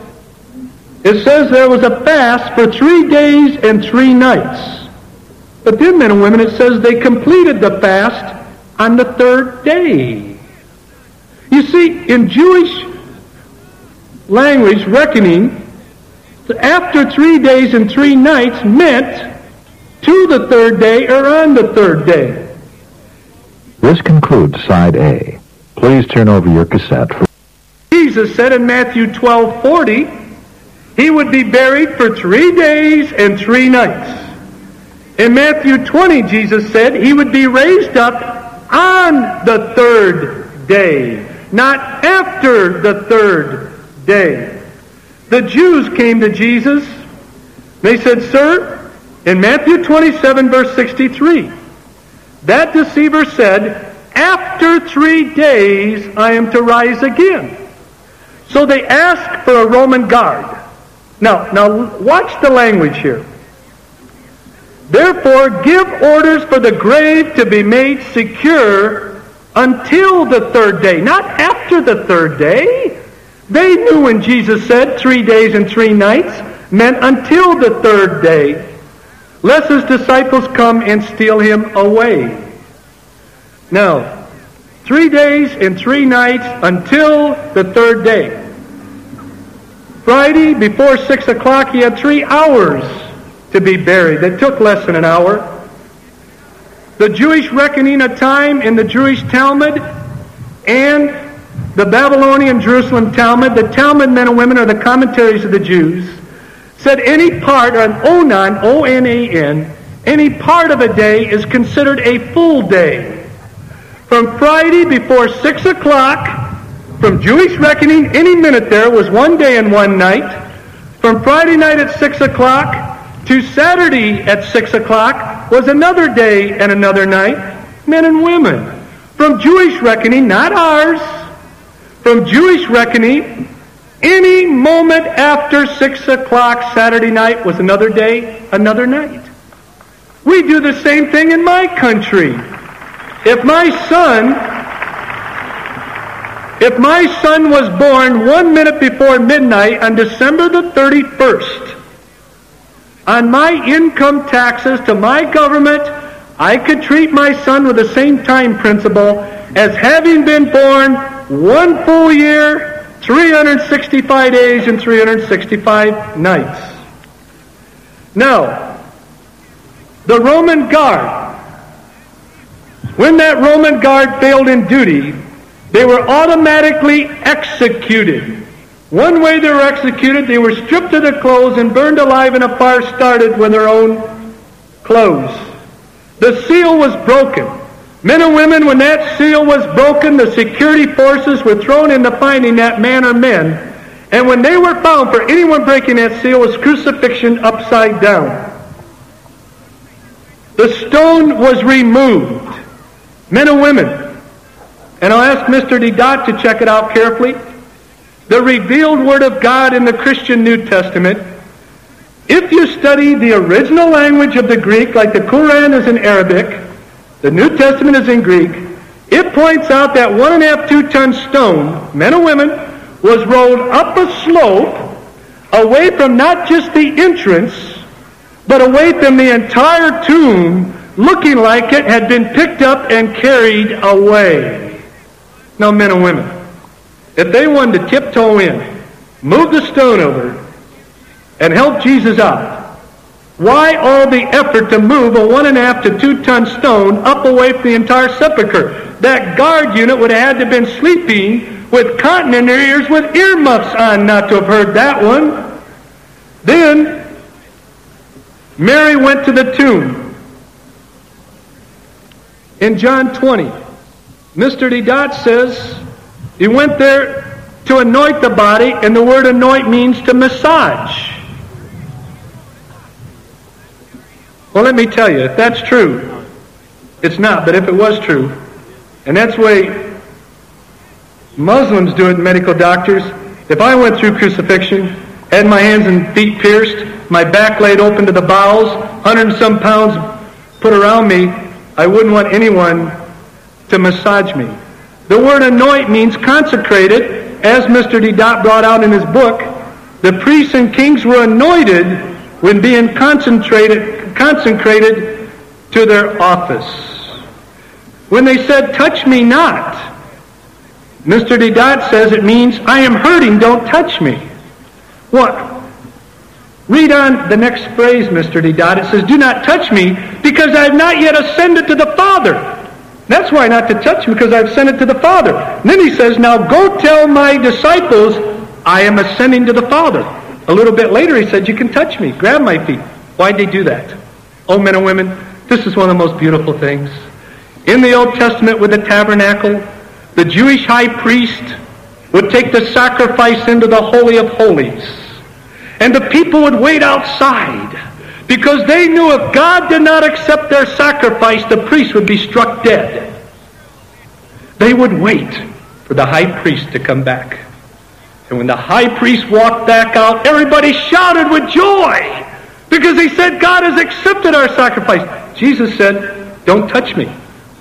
it says there was a fast for three days and three nights. But then, men and women, it says they completed the fast on the third day. You see, in Jewish language reckoning, after three days and three nights meant to the third day or on the third day. This concludes side A. Please turn over your cassette for Jesus said in Matthew 12, 40, he would be buried for three days and three nights. In Matthew 20, Jesus said he would be raised up on the third day, not after the third day. The Jews came to Jesus. They said, Sir, in Matthew 27, verse 63, that deceiver said, After three days I am to rise again. So they asked for a Roman guard. Now, now watch the language here. Therefore, give orders for the grave to be made secure until the third day, not after the third day. They knew when Jesus said three days and three nights meant until the third day, lest his disciples come and steal him away. Now, three days and three nights until the third day. Friday, before 6 o'clock, he had three hours to be buried. That took less than an hour. The Jewish reckoning of time in the Jewish Talmud and the Babylonian Jerusalem Talmud, the Talmud men and women are the commentaries of the Jews, said any part, an onan, O-N-A-N, any part of a day is considered a full day. From Friday before 6 o'clock from Jewish reckoning, any minute there was one day and one night. From Friday night at 6 o'clock to Saturday at 6 o'clock was another day and another night, men and women. From Jewish reckoning, not ours, from Jewish reckoning, any moment after 6 o'clock Saturday night was another day, another night. We do the same thing in my country. If my son if my son was born one minute before midnight on December the 31st, on my income taxes to my government, I could treat my son with the same time principle as having been born one full year, 365 days, and 365 nights. Now, the Roman guard, when that Roman guard failed in duty, they were automatically executed. One way they were executed, they were stripped of their clothes and burned alive in a fire started with their own clothes. The seal was broken. Men and women, when that seal was broken, the security forces were thrown into finding that man or men. And when they were found for anyone breaking that seal was crucifixion upside down. The stone was removed. Men and women, and I'll ask Mr. Deedat to check it out carefully. The revealed Word of God in the Christian New Testament, if you study the original language of the Greek, like the Quran is in Arabic, the New Testament is in Greek, it points out that one and a half, two ton stone, men and women, was rolled up a slope away from not just the entrance, but away from the entire tomb, looking like it had been picked up and carried away. Now, men and women, if they wanted to tiptoe in, move the stone over, and help Jesus out, why all the effort to move a one and a half to two ton stone up away from the entire sepulchre? That guard unit would have had to have been sleeping with cotton in their ears with earmuffs on not to have heard that one. Then Mary went to the tomb. In John 20, Mr. Deedat says he went there to anoint the body, and the word anoint means to massage. Well, let me tell you, if that's true, it's not, but if it was true, and that's the way Muslims do it, medical doctors, if I went through crucifixion, had my hands and feet pierced, my back laid open to the bowels, hundred and some pounds put around me, I wouldn't want anyone to massage me. The word anoint means consecrated, as Mr. Deedat brought out in his book. The priests and kings were anointed when being concentrated, consecrated to their office. When they said, touch me not, Mr. Deedat says it means, I am hurting, don't touch me. What? Read on the next phrase, Mr. Deedat. It says, do not touch me because I have not yet ascended to the Father. That's why not to touch because I've sent it to the Father. And then he says, Now go tell my disciples I am ascending to the Father. A little bit later he said, You can touch me, grab my feet. Why'd they do that? Oh, men and women, this is one of the most beautiful things. In the Old Testament with the tabernacle, the Jewish high priest would take the sacrifice into the Holy of Holies. And the people would wait outside because they knew if God did not accept their sacrifice, the priest would be struck dead. They would wait for the high priest to come back. And when the high priest walked back out, everybody shouted with joy because he They said, God has accepted our sacrifice. Jesus said, don't touch me.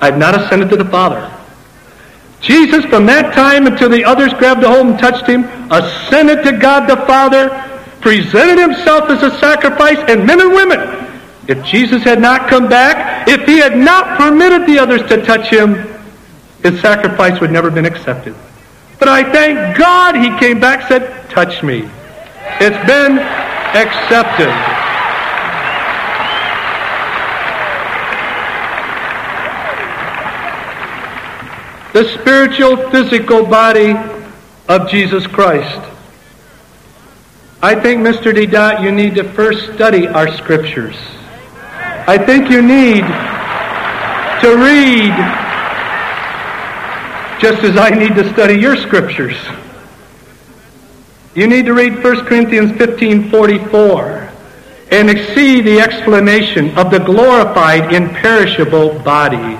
I've not ascended to the Father. Jesus, from that time until the others grabbed a hold and touched him, ascended to God the Father, presented himself as a sacrifice, and men and women, if Jesus had not come back, if he had not permitted the others to touch him, his sacrifice would never have been accepted. But I thank God he came back said, touch me. It's been accepted. The spiritual, physical body of Jesus Christ. I think, Mr. Deedat, you need to first study our scriptures. I think you need to read just as I need to study your scriptures. You need to read 1 Corinthians 15:44 and see the explanation of the glorified imperishable body.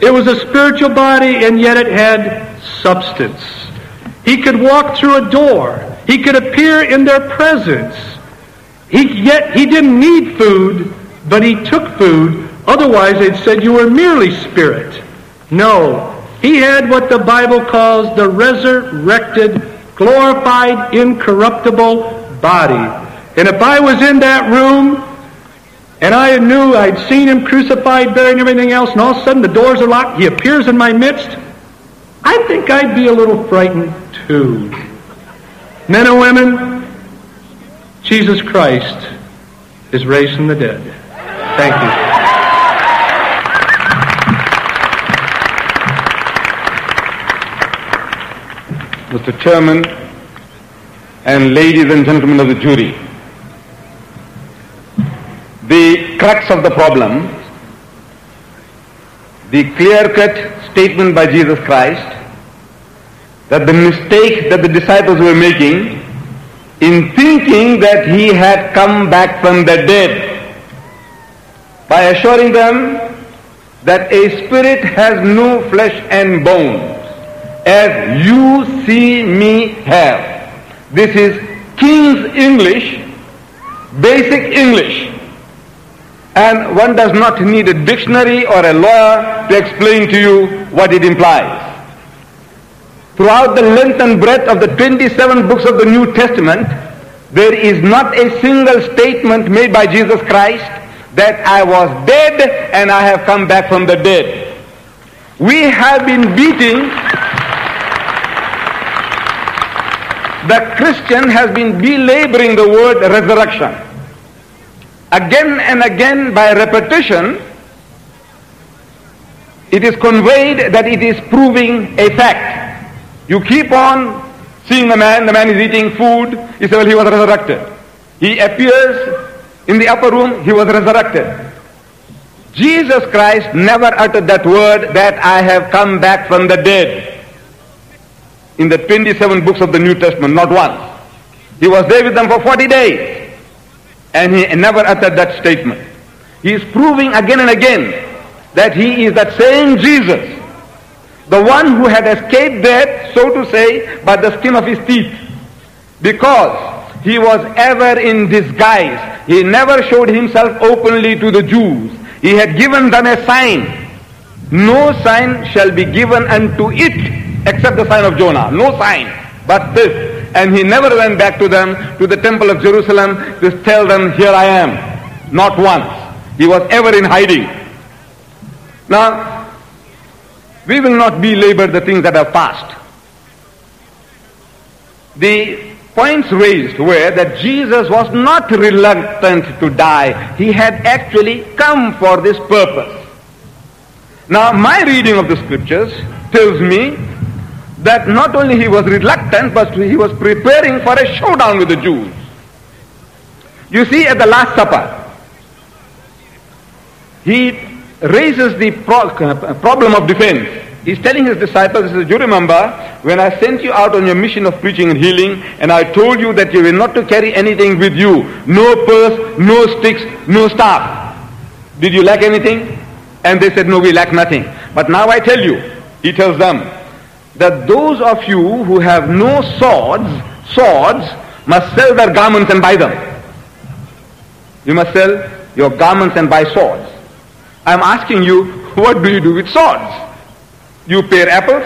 It was a spiritual body and yet it had substance. He could walk through a door. He could appear in their presence. He, yet he didn't need food, but he took food. Otherwise, they'd said you were merely spirit. No, he had what the Bible calls the resurrected, glorified, incorruptible body. And if I was in that room and I knew I'd seen him crucified, buried, and everything else, and all of a sudden the doors are locked, he appears in my midst, I think I'd be a little frightened too. Men and women, Jesus Christ is raised from the dead. Thank you. Mr. Chairman, and ladies and gentlemen of the jury. The crux of the problem, the clear-cut statement by Jesus Christ that the mistake that the disciples were making in thinking that he had come back from the dead by assuring them that a spirit has no flesh and bones as you see me have. This is King's English, basic English. And one does not need a dictionary or a lawyer to explain to you what it implies. Throughout the length and breadth of the 27 books of the New Testament, there is not a single statement made by Jesus Christ that I was dead and I have come back from the dead. We have been beating the Christian has been belaboring the word resurrection. Again and again by repetition, it is conveyed that it is proving a fact. You keep on seeing the man, the man is eating food, you say, well, he was resurrected. He appears in the upper room, he was resurrected. Jesus Christ never uttered that word that I have come back from the dead in the 27 books of the New Testament, not once. He was there with them for 40 days. And he never uttered that statement. He is proving again and again that he is that same Jesus. The one who had escaped death, so to say, by the skin of his teeth. Because he was ever in disguise. He never showed himself openly to the Jews. He had given them a sign. No sign shall be given unto it except the sign of Jonah. No sign but this. And he never went back to them, to the temple of Jerusalem, to tell them, here I am. Not once. He was ever in hiding. Now, we will not belabor the things that have passed. The points raised were that Jesus was not reluctant to die. He had actually come for this purpose. Now, my reading of the scriptures tells me that not only he was reluctant, but he was preparing for a showdown with the Jews. You see, at the Last Supper, he raises the pro- problem of defense. He's telling his disciples, he says, you remember when I sent you out on your mission of preaching and healing, and I told you that you were not to carry anything with you. No purse, no sticks, no staff. Did you lack anything? And they said, no, we lack nothing. But now I tell you, he tells them, that those of you who have no swords, swords, must sell their garments and buy them. You must sell your garments and buy swords. I'm asking you, what do you do with swords? You pare apples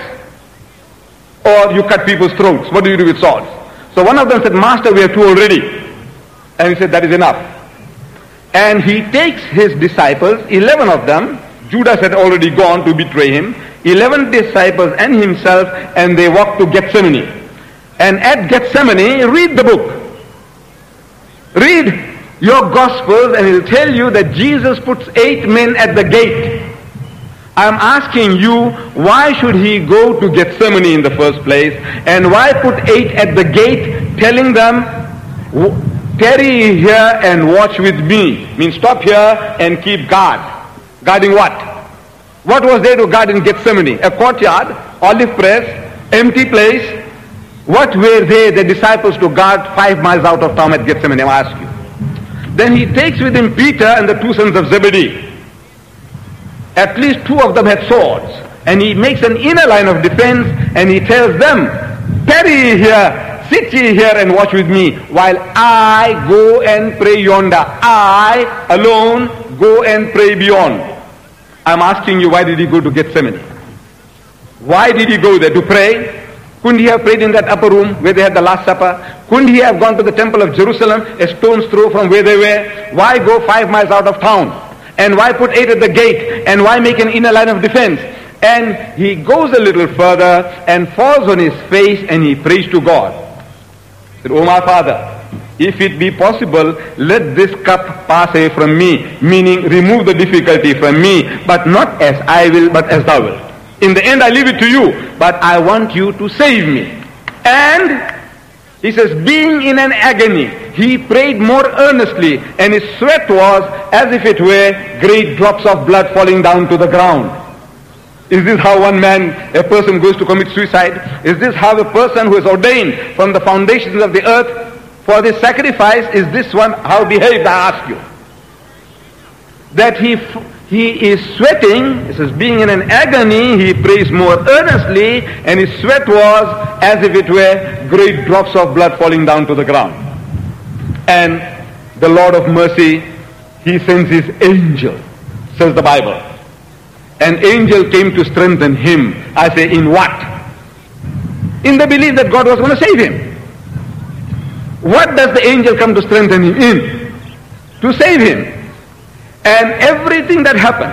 or you cut people's throats. What do you do with swords? So one of them said, Master, we have two already. And he said, that is enough. And he takes his disciples, 11 of them, Judas had already gone to betray him, 11 disciples and himself, and they walk to Gethsemane. And at Gethsemane, read the book. Read your Gospels and it'll tell you that Jesus puts eight men at the gate. I'm asking you, why should he go to Gethsemane in the first place? And why put eight at the gate telling them, tarry here and watch with me? Means stop here and keep guard. Guarding what? What was there to guard in Gethsemane? A courtyard, olive press, empty place. What were they, the disciples, to guard five miles out of town at Gethsemane? I ask you. Then he takes with him Peter and the two sons of Zebedee. At least two of them had swords. And he makes an inner line of defense and he tells them, tarry here, sit ye here and watch with me while I go and pray yonder. I alone go and pray beyond. I'm asking you, why did he go to Gethsemane? Why did he go there? To pray? Couldn't he have prayed in that upper room where they had the Last Supper? Couldn't he have gone to the temple of Jerusalem, a stone's throw from where they were? Why go five miles out of town? And why put eight at the gate? And why make an inner line of defense? And he goes a little further and falls on his face and he prays to God. He said, Oh my Father, if it be possible, let this cup pass away from me, meaning remove the difficulty from me, but not as I will, but as thou wilt. In the end, I leave it to you, but I want you to save me. And he says, being in an agony, he prayed more earnestly, and his sweat was as if it were great drops of blood falling down to the ground. Is this how one man, a person goes to commit suicide? Is this how a person who is ordained from the foundations of the earth for this sacrifice, is this one how behaved, I ask you? That he he is sweating, he says, being in an agony, he prays more earnestly, and his sweat was as if it were great drops of blood falling down to the ground. And the Lord of mercy, he sends his angel, says the Bible. An angel came to strengthen him. I say, in what? In the belief that God was going to save him. What does the angel come to strengthen him in? To save him. And everything that happened,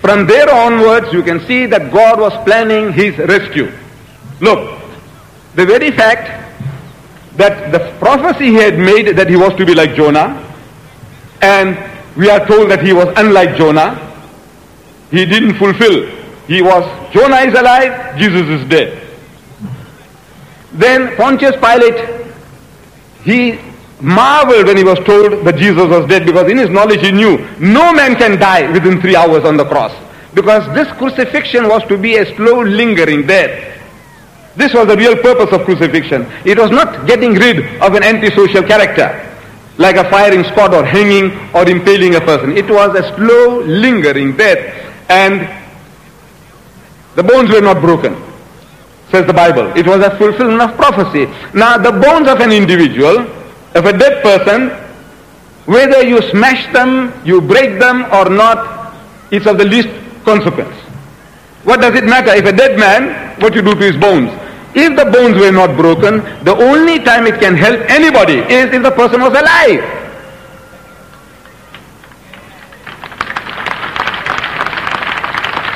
from there onwards, you can see that God was planning his rescue. Look, the very fact that the prophecy he had made that he was to be like Jonah, and we are told that he was unlike Jonah, he didn't fulfill. He was, Jonah is alive, Jesus is dead. Then Pontius Pilate, he marveled when he was told that Jesus was dead because in his knowledge he knew no man can die within three hours on the cross. Because this crucifixion was to be a slow lingering death. This was the real purpose of crucifixion. It was not getting rid of an antisocial character like a firing squad or hanging or impaling a person. It was a slow lingering death and the bones were not broken, says the Bible. It was a fulfillment of prophecy. Now the bones of an individual if a dead person, whether you smash them, you break them or not, it's of the least consequence. What does it matter if a dead man, what you do to his bones? If the bones were not broken, the only time it can help anybody is if the person was alive.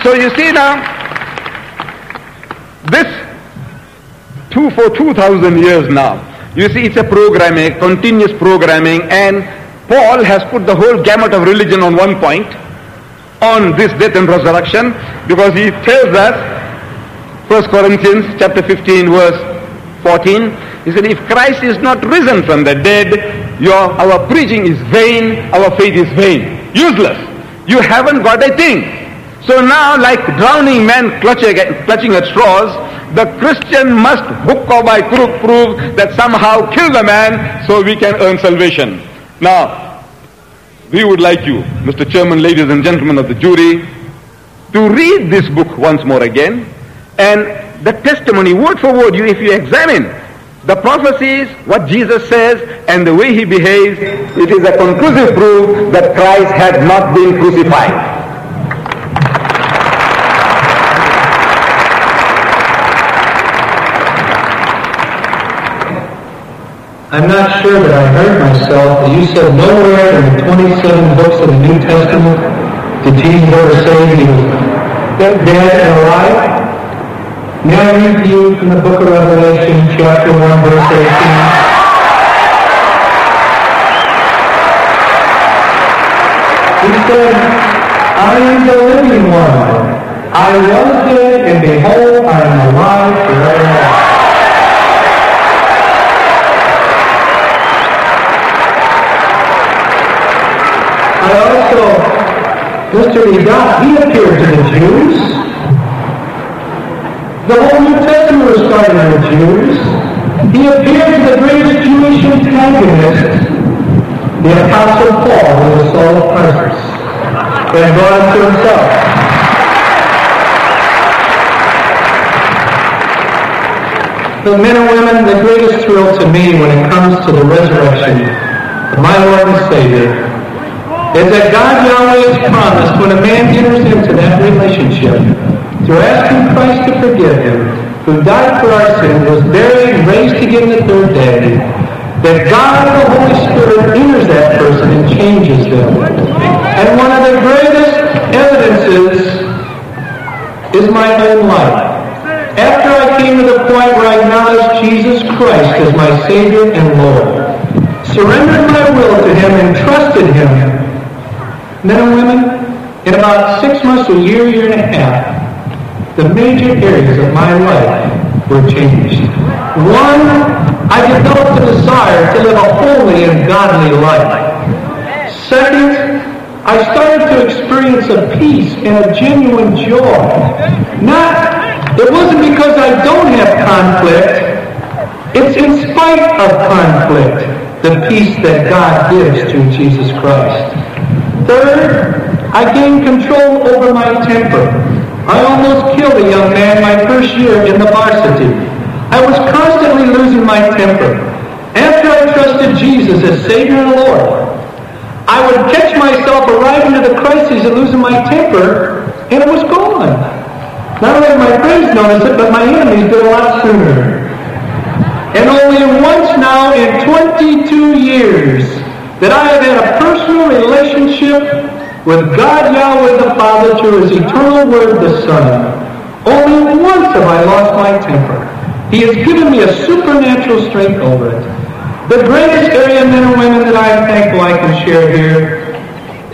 So you see now, this two for 2,000 years now, you see, it's a programming, continuous programming, and Paul has put the whole gamut of religion on one point, on this death and resurrection, because he tells us, 1 Corinthians chapter 15, verse 14, he said, if Christ is not risen from the dead, your, our preaching is vain, our faith is vain, useless. You haven't got a thing. So now, like drowning men clutching, clutching at straws, the Christian must hook or by crook prove that somehow kill the man so we can earn salvation. Now, we would like you, Mr. Chairman, ladies and gentlemen of the jury, to read this book once more again and the testimony, word for word, you, if you examine the prophecies, what Jesus says, and the way he behaves, it is a conclusive proof that Christ had not been crucified. I'm not sure that I heard myself, but you said nowhere in the 27 books of the New Testament did Jesus ever say he was dead and alive. May I read to you from the book of Revelation, chapter 1, verse 18? He said, I am the living one. I was dead, and behold, I am alive forevermore. Mr. Deedat, he appeared to the Jews. The whole New Testament was started to the Jews. He appeared to the greatest Jewish antagonist, the Apostle Paul, who was Saul of Tarsus, and brought him to himself. The men and women, the greatest thrill to me when it comes to the resurrection of my Lord and Savior is that God Yahweh has promised when a man enters into that relationship to ask him Christ to forgive him, who died for our sin, was buried, raised again the third day, that God the Holy Spirit enters that person and changes them. And one of the greatest evidences is my own life. After I came to the point where I acknowledged Jesus Christ as my Savior and Lord, surrendered my will to Him and trusted Him men and women, in about six months to a year, year and a half, the major areas of my life were changed. One, I developed a desire to live a holy and godly life. Second, I started to experience a peace and a genuine joy. Not, it wasn't because I don't have conflict. It's in spite of conflict, the peace that God gives through Jesus Christ. Third, I gained control over my temper. I almost killed a young man my first year in the varsity. I was constantly losing my temper. After I trusted Jesus as Savior and Lord, I would catch myself arriving to the crisis of losing my temper, and it was gone. Not only my friends notice it, but my enemies did a lot sooner. And only once now in 22 years that I have had a personal relationship with God Yahweh the Father through His eternal Word the Son. Only once have I lost my temper. He has given me a supernatural strength over it. The greatest area, men and women, that I am thankful I can share here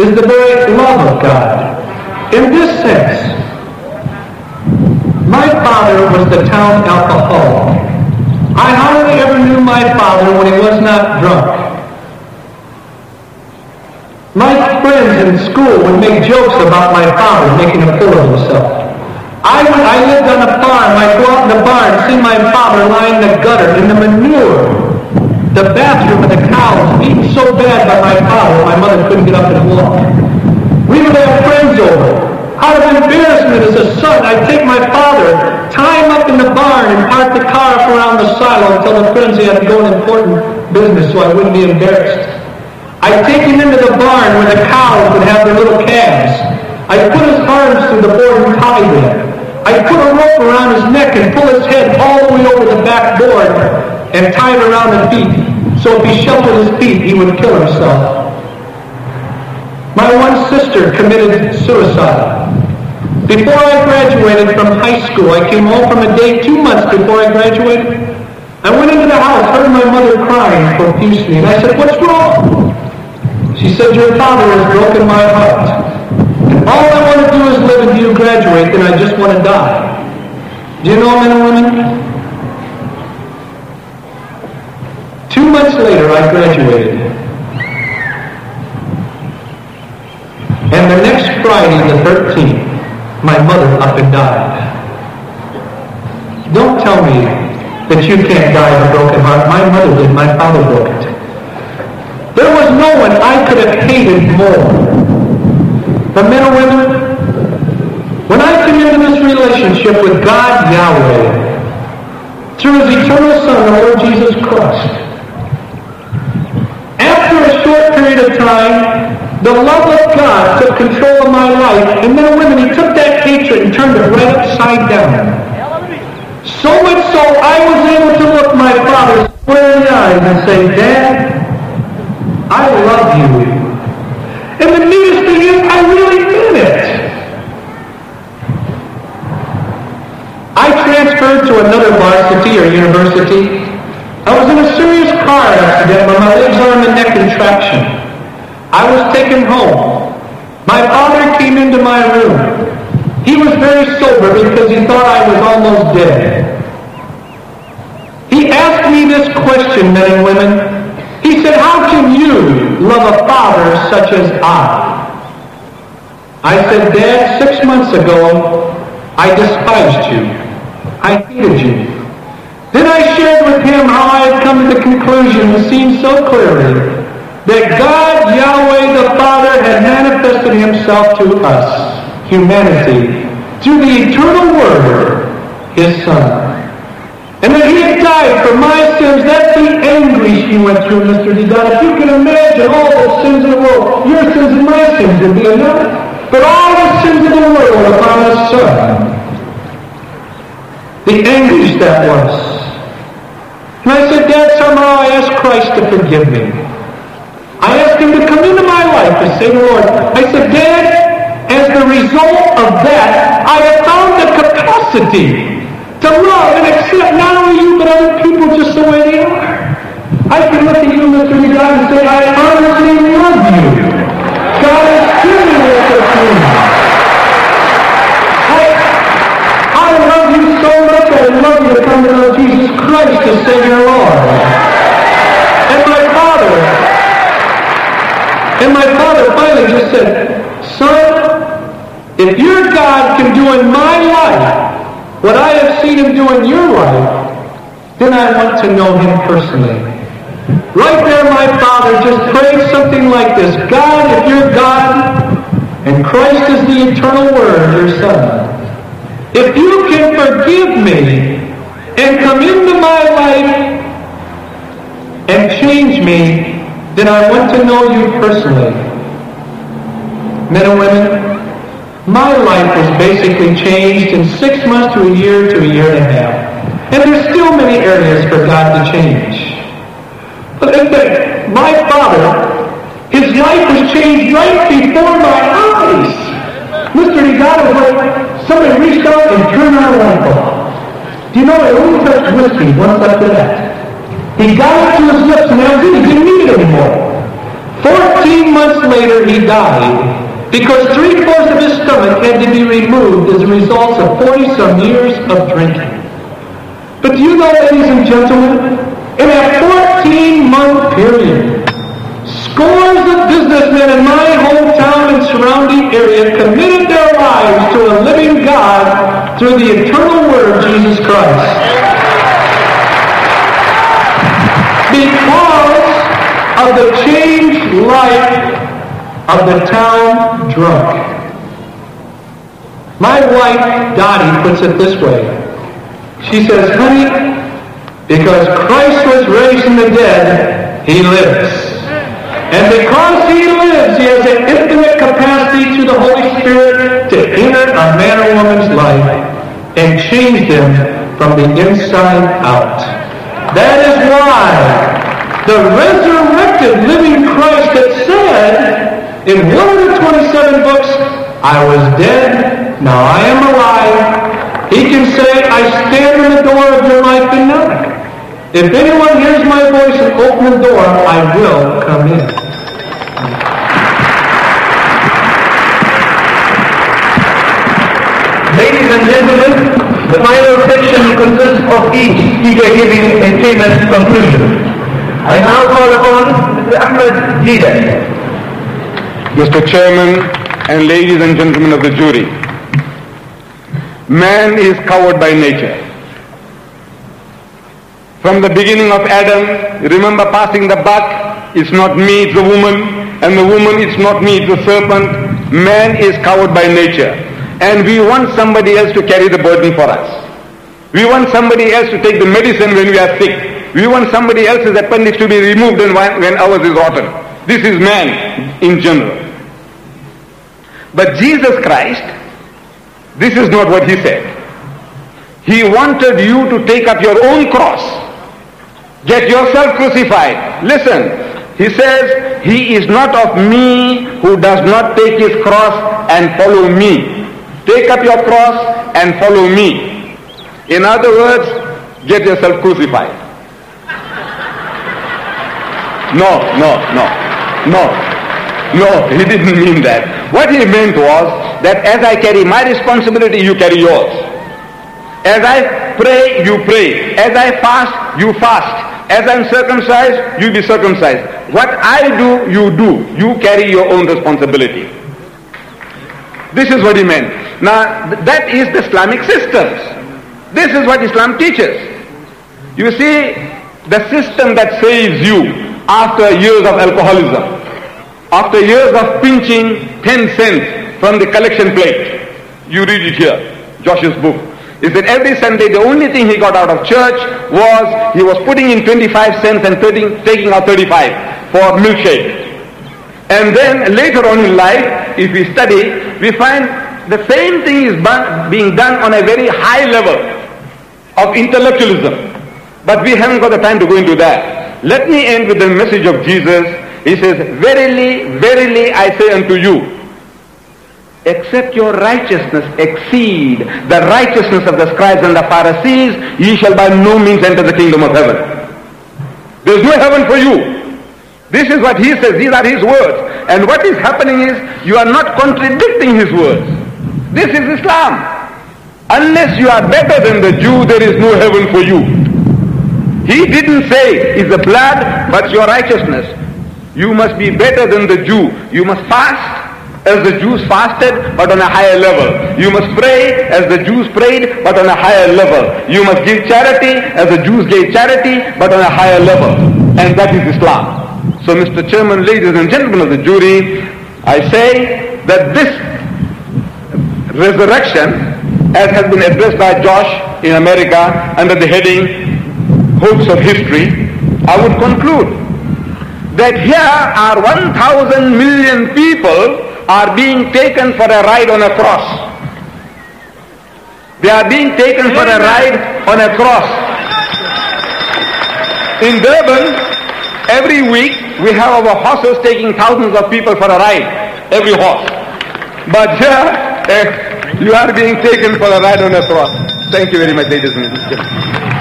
is the very love of God. In this sense, my father was the town alcoholic. I hardly ever knew my father when he was not drunk. My friends in school would make jokes about my father making a fool of himself. I, I lived on a farm. I'd go out in the barn see my father lying in the gutter in the manure. The bathroom of the cows beaten so bad by my father my mother couldn't get up and walk. We would have friends over. Out of embarrassment as a son, I'd take my father, tie him up in the barn, and park the car up around the silo and tell the friends he had to go on important business so I wouldn't be embarrassed. I'd take him into the barn where the cows would have their little calves. I'd put his arms through the board and tie them. I'd put a rope around his neck and pull his head all the way over the back board and tie it around the feet. So if he sheltered his feet, he would kill himself. My one sister committed suicide. Before I graduated from high school, I came home from a date two months before I graduated. I went into the house, heard my mother crying profusely, and I said, what's wrong? She said, your father has broken my heart. And All I want to do is live until you graduate, then I just want to die. Do you know, men and women? Two months later, I graduated. And the next Friday, the 13th, my mother up and died. Don't tell me that you can't die of a broken heart. My mother did. My father broke. There was no one I could have hated more. But men and women, when I came into this relationship with God Yahweh, through his eternal Son, the Lord Jesus Christ. After a short period of time, the love of God took control of my life, and men and women, he took that hatred and turned it right upside down. So much so, I was able to look my father square in the eyes and say, Dad, I love you. And the neatest thing is, I really mean it. I transferred to another varsity or university. I was in a serious car accident where my legs, arm, and neck contraction. I was taken home. My father came into my room. He was very sober because he thought I was almost dead. He asked me this question, men and women. He said, how can you love a father such as I? I said, Dad, six months ago, I despised you. I hated you. Then I shared with him how I had come to the conclusion and seen so clearly that God, Yahweh the Father, had manifested himself to us, humanity, through the eternal Word, his Son. And that he had died for my sins. That's the anguish he went through, Mr. Dedon. If you can imagine all the sins in the world, your sins and my sins would be enough. But all the sins of the world upon his son. The anguish that was. And I said, Dad, somehow I asked Christ to forgive me. I asked him to come into my life to say, Lord, I said, Dad, as the result of that, I have found the capacity to love and accept not only you, but other people just the way they are. I can look at you, Mr. God, and say, I honestly love you. God given this to me. I, I love you so much, that I love you to come to know Jesus Christ as Savior Lord. And my father, and my father finally just said, son, if your God can do in my life what I have seen him do in your life, then I want to know him personally. Right there, my father just prayed something like this. God, if you're God, and Christ is the eternal Word, your Son, if you can forgive me and come into my life and change me, then I want to know you personally. Men and women, my life was basically changed in six months to a year to a year and a half. And there's still many areas for God to change. But my father, his life was changed right before my eyes. Mr. Negata was like somebody reached out and turned on a light bulb. Do you know, I only touched whiskey once after that. He got it to his lips and it. He didn't need it anymore. Fourteen months later, he died because three-fourths of his stomach had to be removed as a result of 40-some years of drinking. But do you know, ladies and gentlemen, in a 14-month period, scores of businessmen in my hometown and surrounding area committed their lives to a living God through the eternal Word, Jesus Christ. Because of the changed life of the town drunk. My wife, Dottie, puts it this way. She says, honey, because Christ was raised from the dead, he lives. And because he lives, he has an infinite capacity through the Holy Spirit to enter a man or woman's life and change them from the inside out. That is why the resurrected living Christ that said, in one of the 27 books, I was dead, now I am alive. He can say, I stand in the door of your life and knock. If anyone hears my voice and open the door, I will come in. Ladies and gentlemen, the final section consists of each speaker giving a famous conclusion. I now call upon Mr. Ahmed Deedat. Mr. Chairman, and ladies and gentlemen of the jury. Man is covered by nature. From the beginning of Adam, remember passing the buck, it's not me, it's the woman, and the woman, it's not me, it's the serpent. Man is covered by nature. And we want somebody else to carry the burden for us. We want somebody else to take the medicine when we are sick. We want somebody else's appendix to be removed when, when ours is rotten. This is man in general. But Jesus Christ, this is not what he said. He wanted you to take up your own cross. Get yourself crucified. Listen, he says, He is not of me who does not take his cross and follow me. Take up your cross and follow me. In other words, get yourself crucified. No, no, no, no, no, he didn't mean that. What he meant was that as I carry my responsibility, you carry yours. As I pray, you pray. As I fast, you fast. As I'm circumcised, you be circumcised. What I do, you do. You carry your own responsibility. This is what he meant. Now, that is the Islamic systems. This is what Islam teaches. You see, the system that saves you after years of alcoholism, after years of pinching 10 cents from the collection plate. You read it here, Josh's book is that every Sunday the only thing he got out of church was he was putting in 25 cents and 30, taking out 35 for milkshake. And then later on in life, if we study, we find the same thing is being done on a very high level of intellectualism. But we haven't got the time to go into that. Let me end with the message of Jesus. He says, Verily, verily I say unto you, except your righteousness exceed the righteousness of the scribes and the Pharisees, ye shall by no means enter the kingdom of heaven. There's no heaven for you. This is what he says. These are his words. And what is happening is you are not contradicting his words. This is Islam. Unless you are better than the Jew, there is no heaven for you. He didn't say it's the blood, but your righteousness. You must be better than the Jew. You must fast as the Jews fasted, but on a higher level. You must pray as the Jews prayed, but on a higher level. You must give charity as the Jews gave charity, but on a higher level. And that is Islam. So Mr. Chairman, ladies and gentlemen of the jury, I say that this resurrection, as has been addressed by Josh in America under the heading Hopes of History, I would conclude that here are 1,000 million people are being taken for a ride on a cross. They are being taken for a ride on a cross. In Durban, every week we have our horses taking thousands of people for a ride. Every horse. But here, uh, you are being taken for a ride on a cross. Thank you very much, ladies and gentlemen.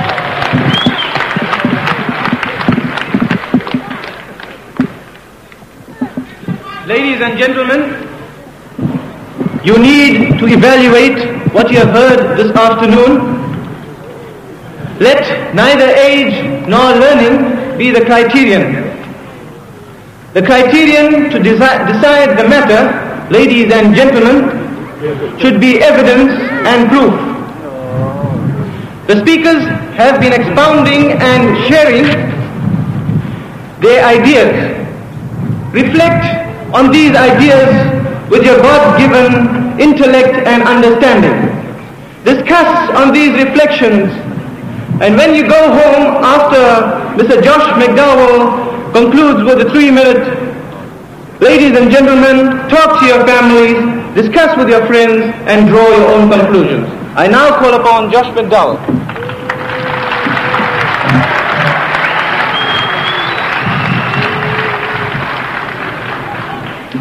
Ladies and gentlemen, you need to evaluate what you have heard this afternoon. Let neither age nor learning be the criterion. The criterion to desi- decide the matter, ladies and gentlemen, should be evidence and proof. The speakers have been expounding and sharing their ideas. Reflect on these ideas with your God-given intellect and understanding. Discuss on these reflections and when you go home after Mr. Josh McDowell concludes with the three-minute Ladies and gentlemen, talk to your families, discuss with your friends, and draw your own conclusions. I now call upon Josh McDowell.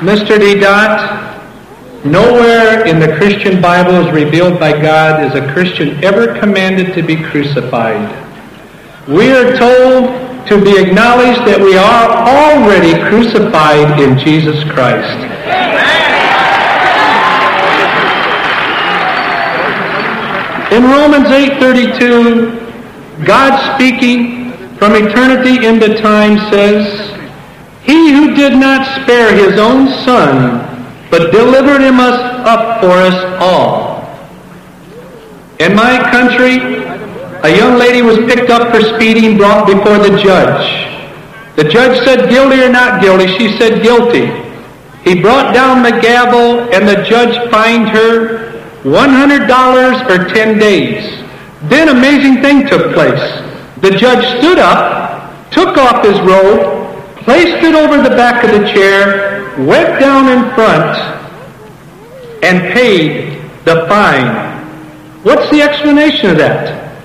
Mr. Deedat, nowhere in the Christian Bible is revealed by God is a Christian ever commanded to be crucified. We are told to be acknowledged that we are already crucified in Jesus Christ. In Romans 8:32, God speaking from eternity into time says, he who did not spare his own son, but delivered him us up for us all. In my country, a young lady was picked up for speeding, brought before the judge. The judge said guilty or not guilty. She said guilty. He brought down the gavel and the judge fined her $100 for 10 days. Then amazing thing took place. The judge stood up, took off his robe, placed it over the back of the chair, went down in front, and paid the fine. What's the explanation of that?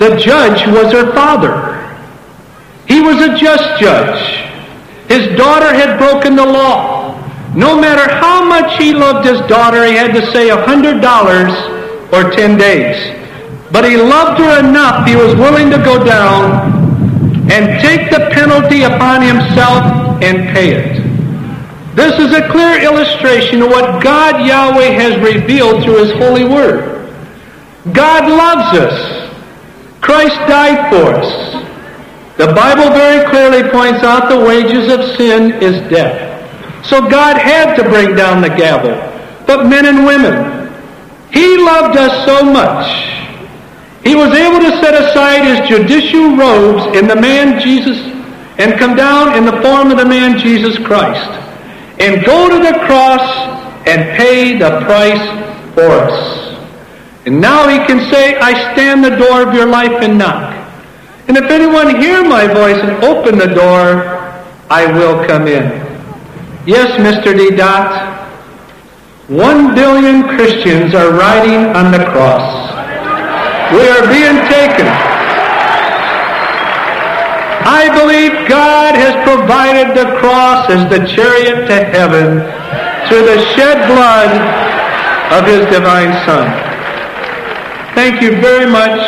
The judge was her father. He was a just judge. His daughter had broken the law. No matter how much he loved his daughter, he had to say a hundred dollars or ten days. But he loved her enough, he was willing to go down and take the penalty upon himself and pay it. This is a clear illustration of what God Yahweh has revealed through his holy word. God loves us. Christ died for us. The Bible very clearly points out the wages of sin is death. So God had to bring down the gavel. But men and women, He loved us so much. He was able to set aside His judicial robes in the man Jesus and come down in the form of the man Jesus Christ and go to the cross and pay the price for us. And now he can say, I stand the door of your life and knock. And if anyone hear my voice and open the door, I will come in. Yes, Mr. Deedat, one billion Christians are riding on the cross. We are being taken. I believe God has provided the cross as the chariot to heaven through the shed blood of his divine Son. Thank you very much,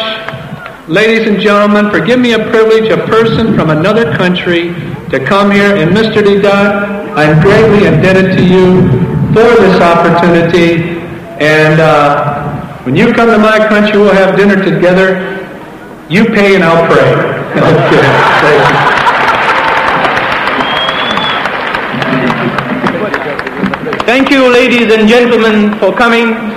ladies and gentlemen, for giving me a privilege, a person from another country, to come here. And Mr. D. I'm greatly indebted to you for this opportunity. And uh, when you come to my country, we'll have dinner together. You pay and I'll pray. okay. Thank you. Thank you, ladies and gentlemen, for coming.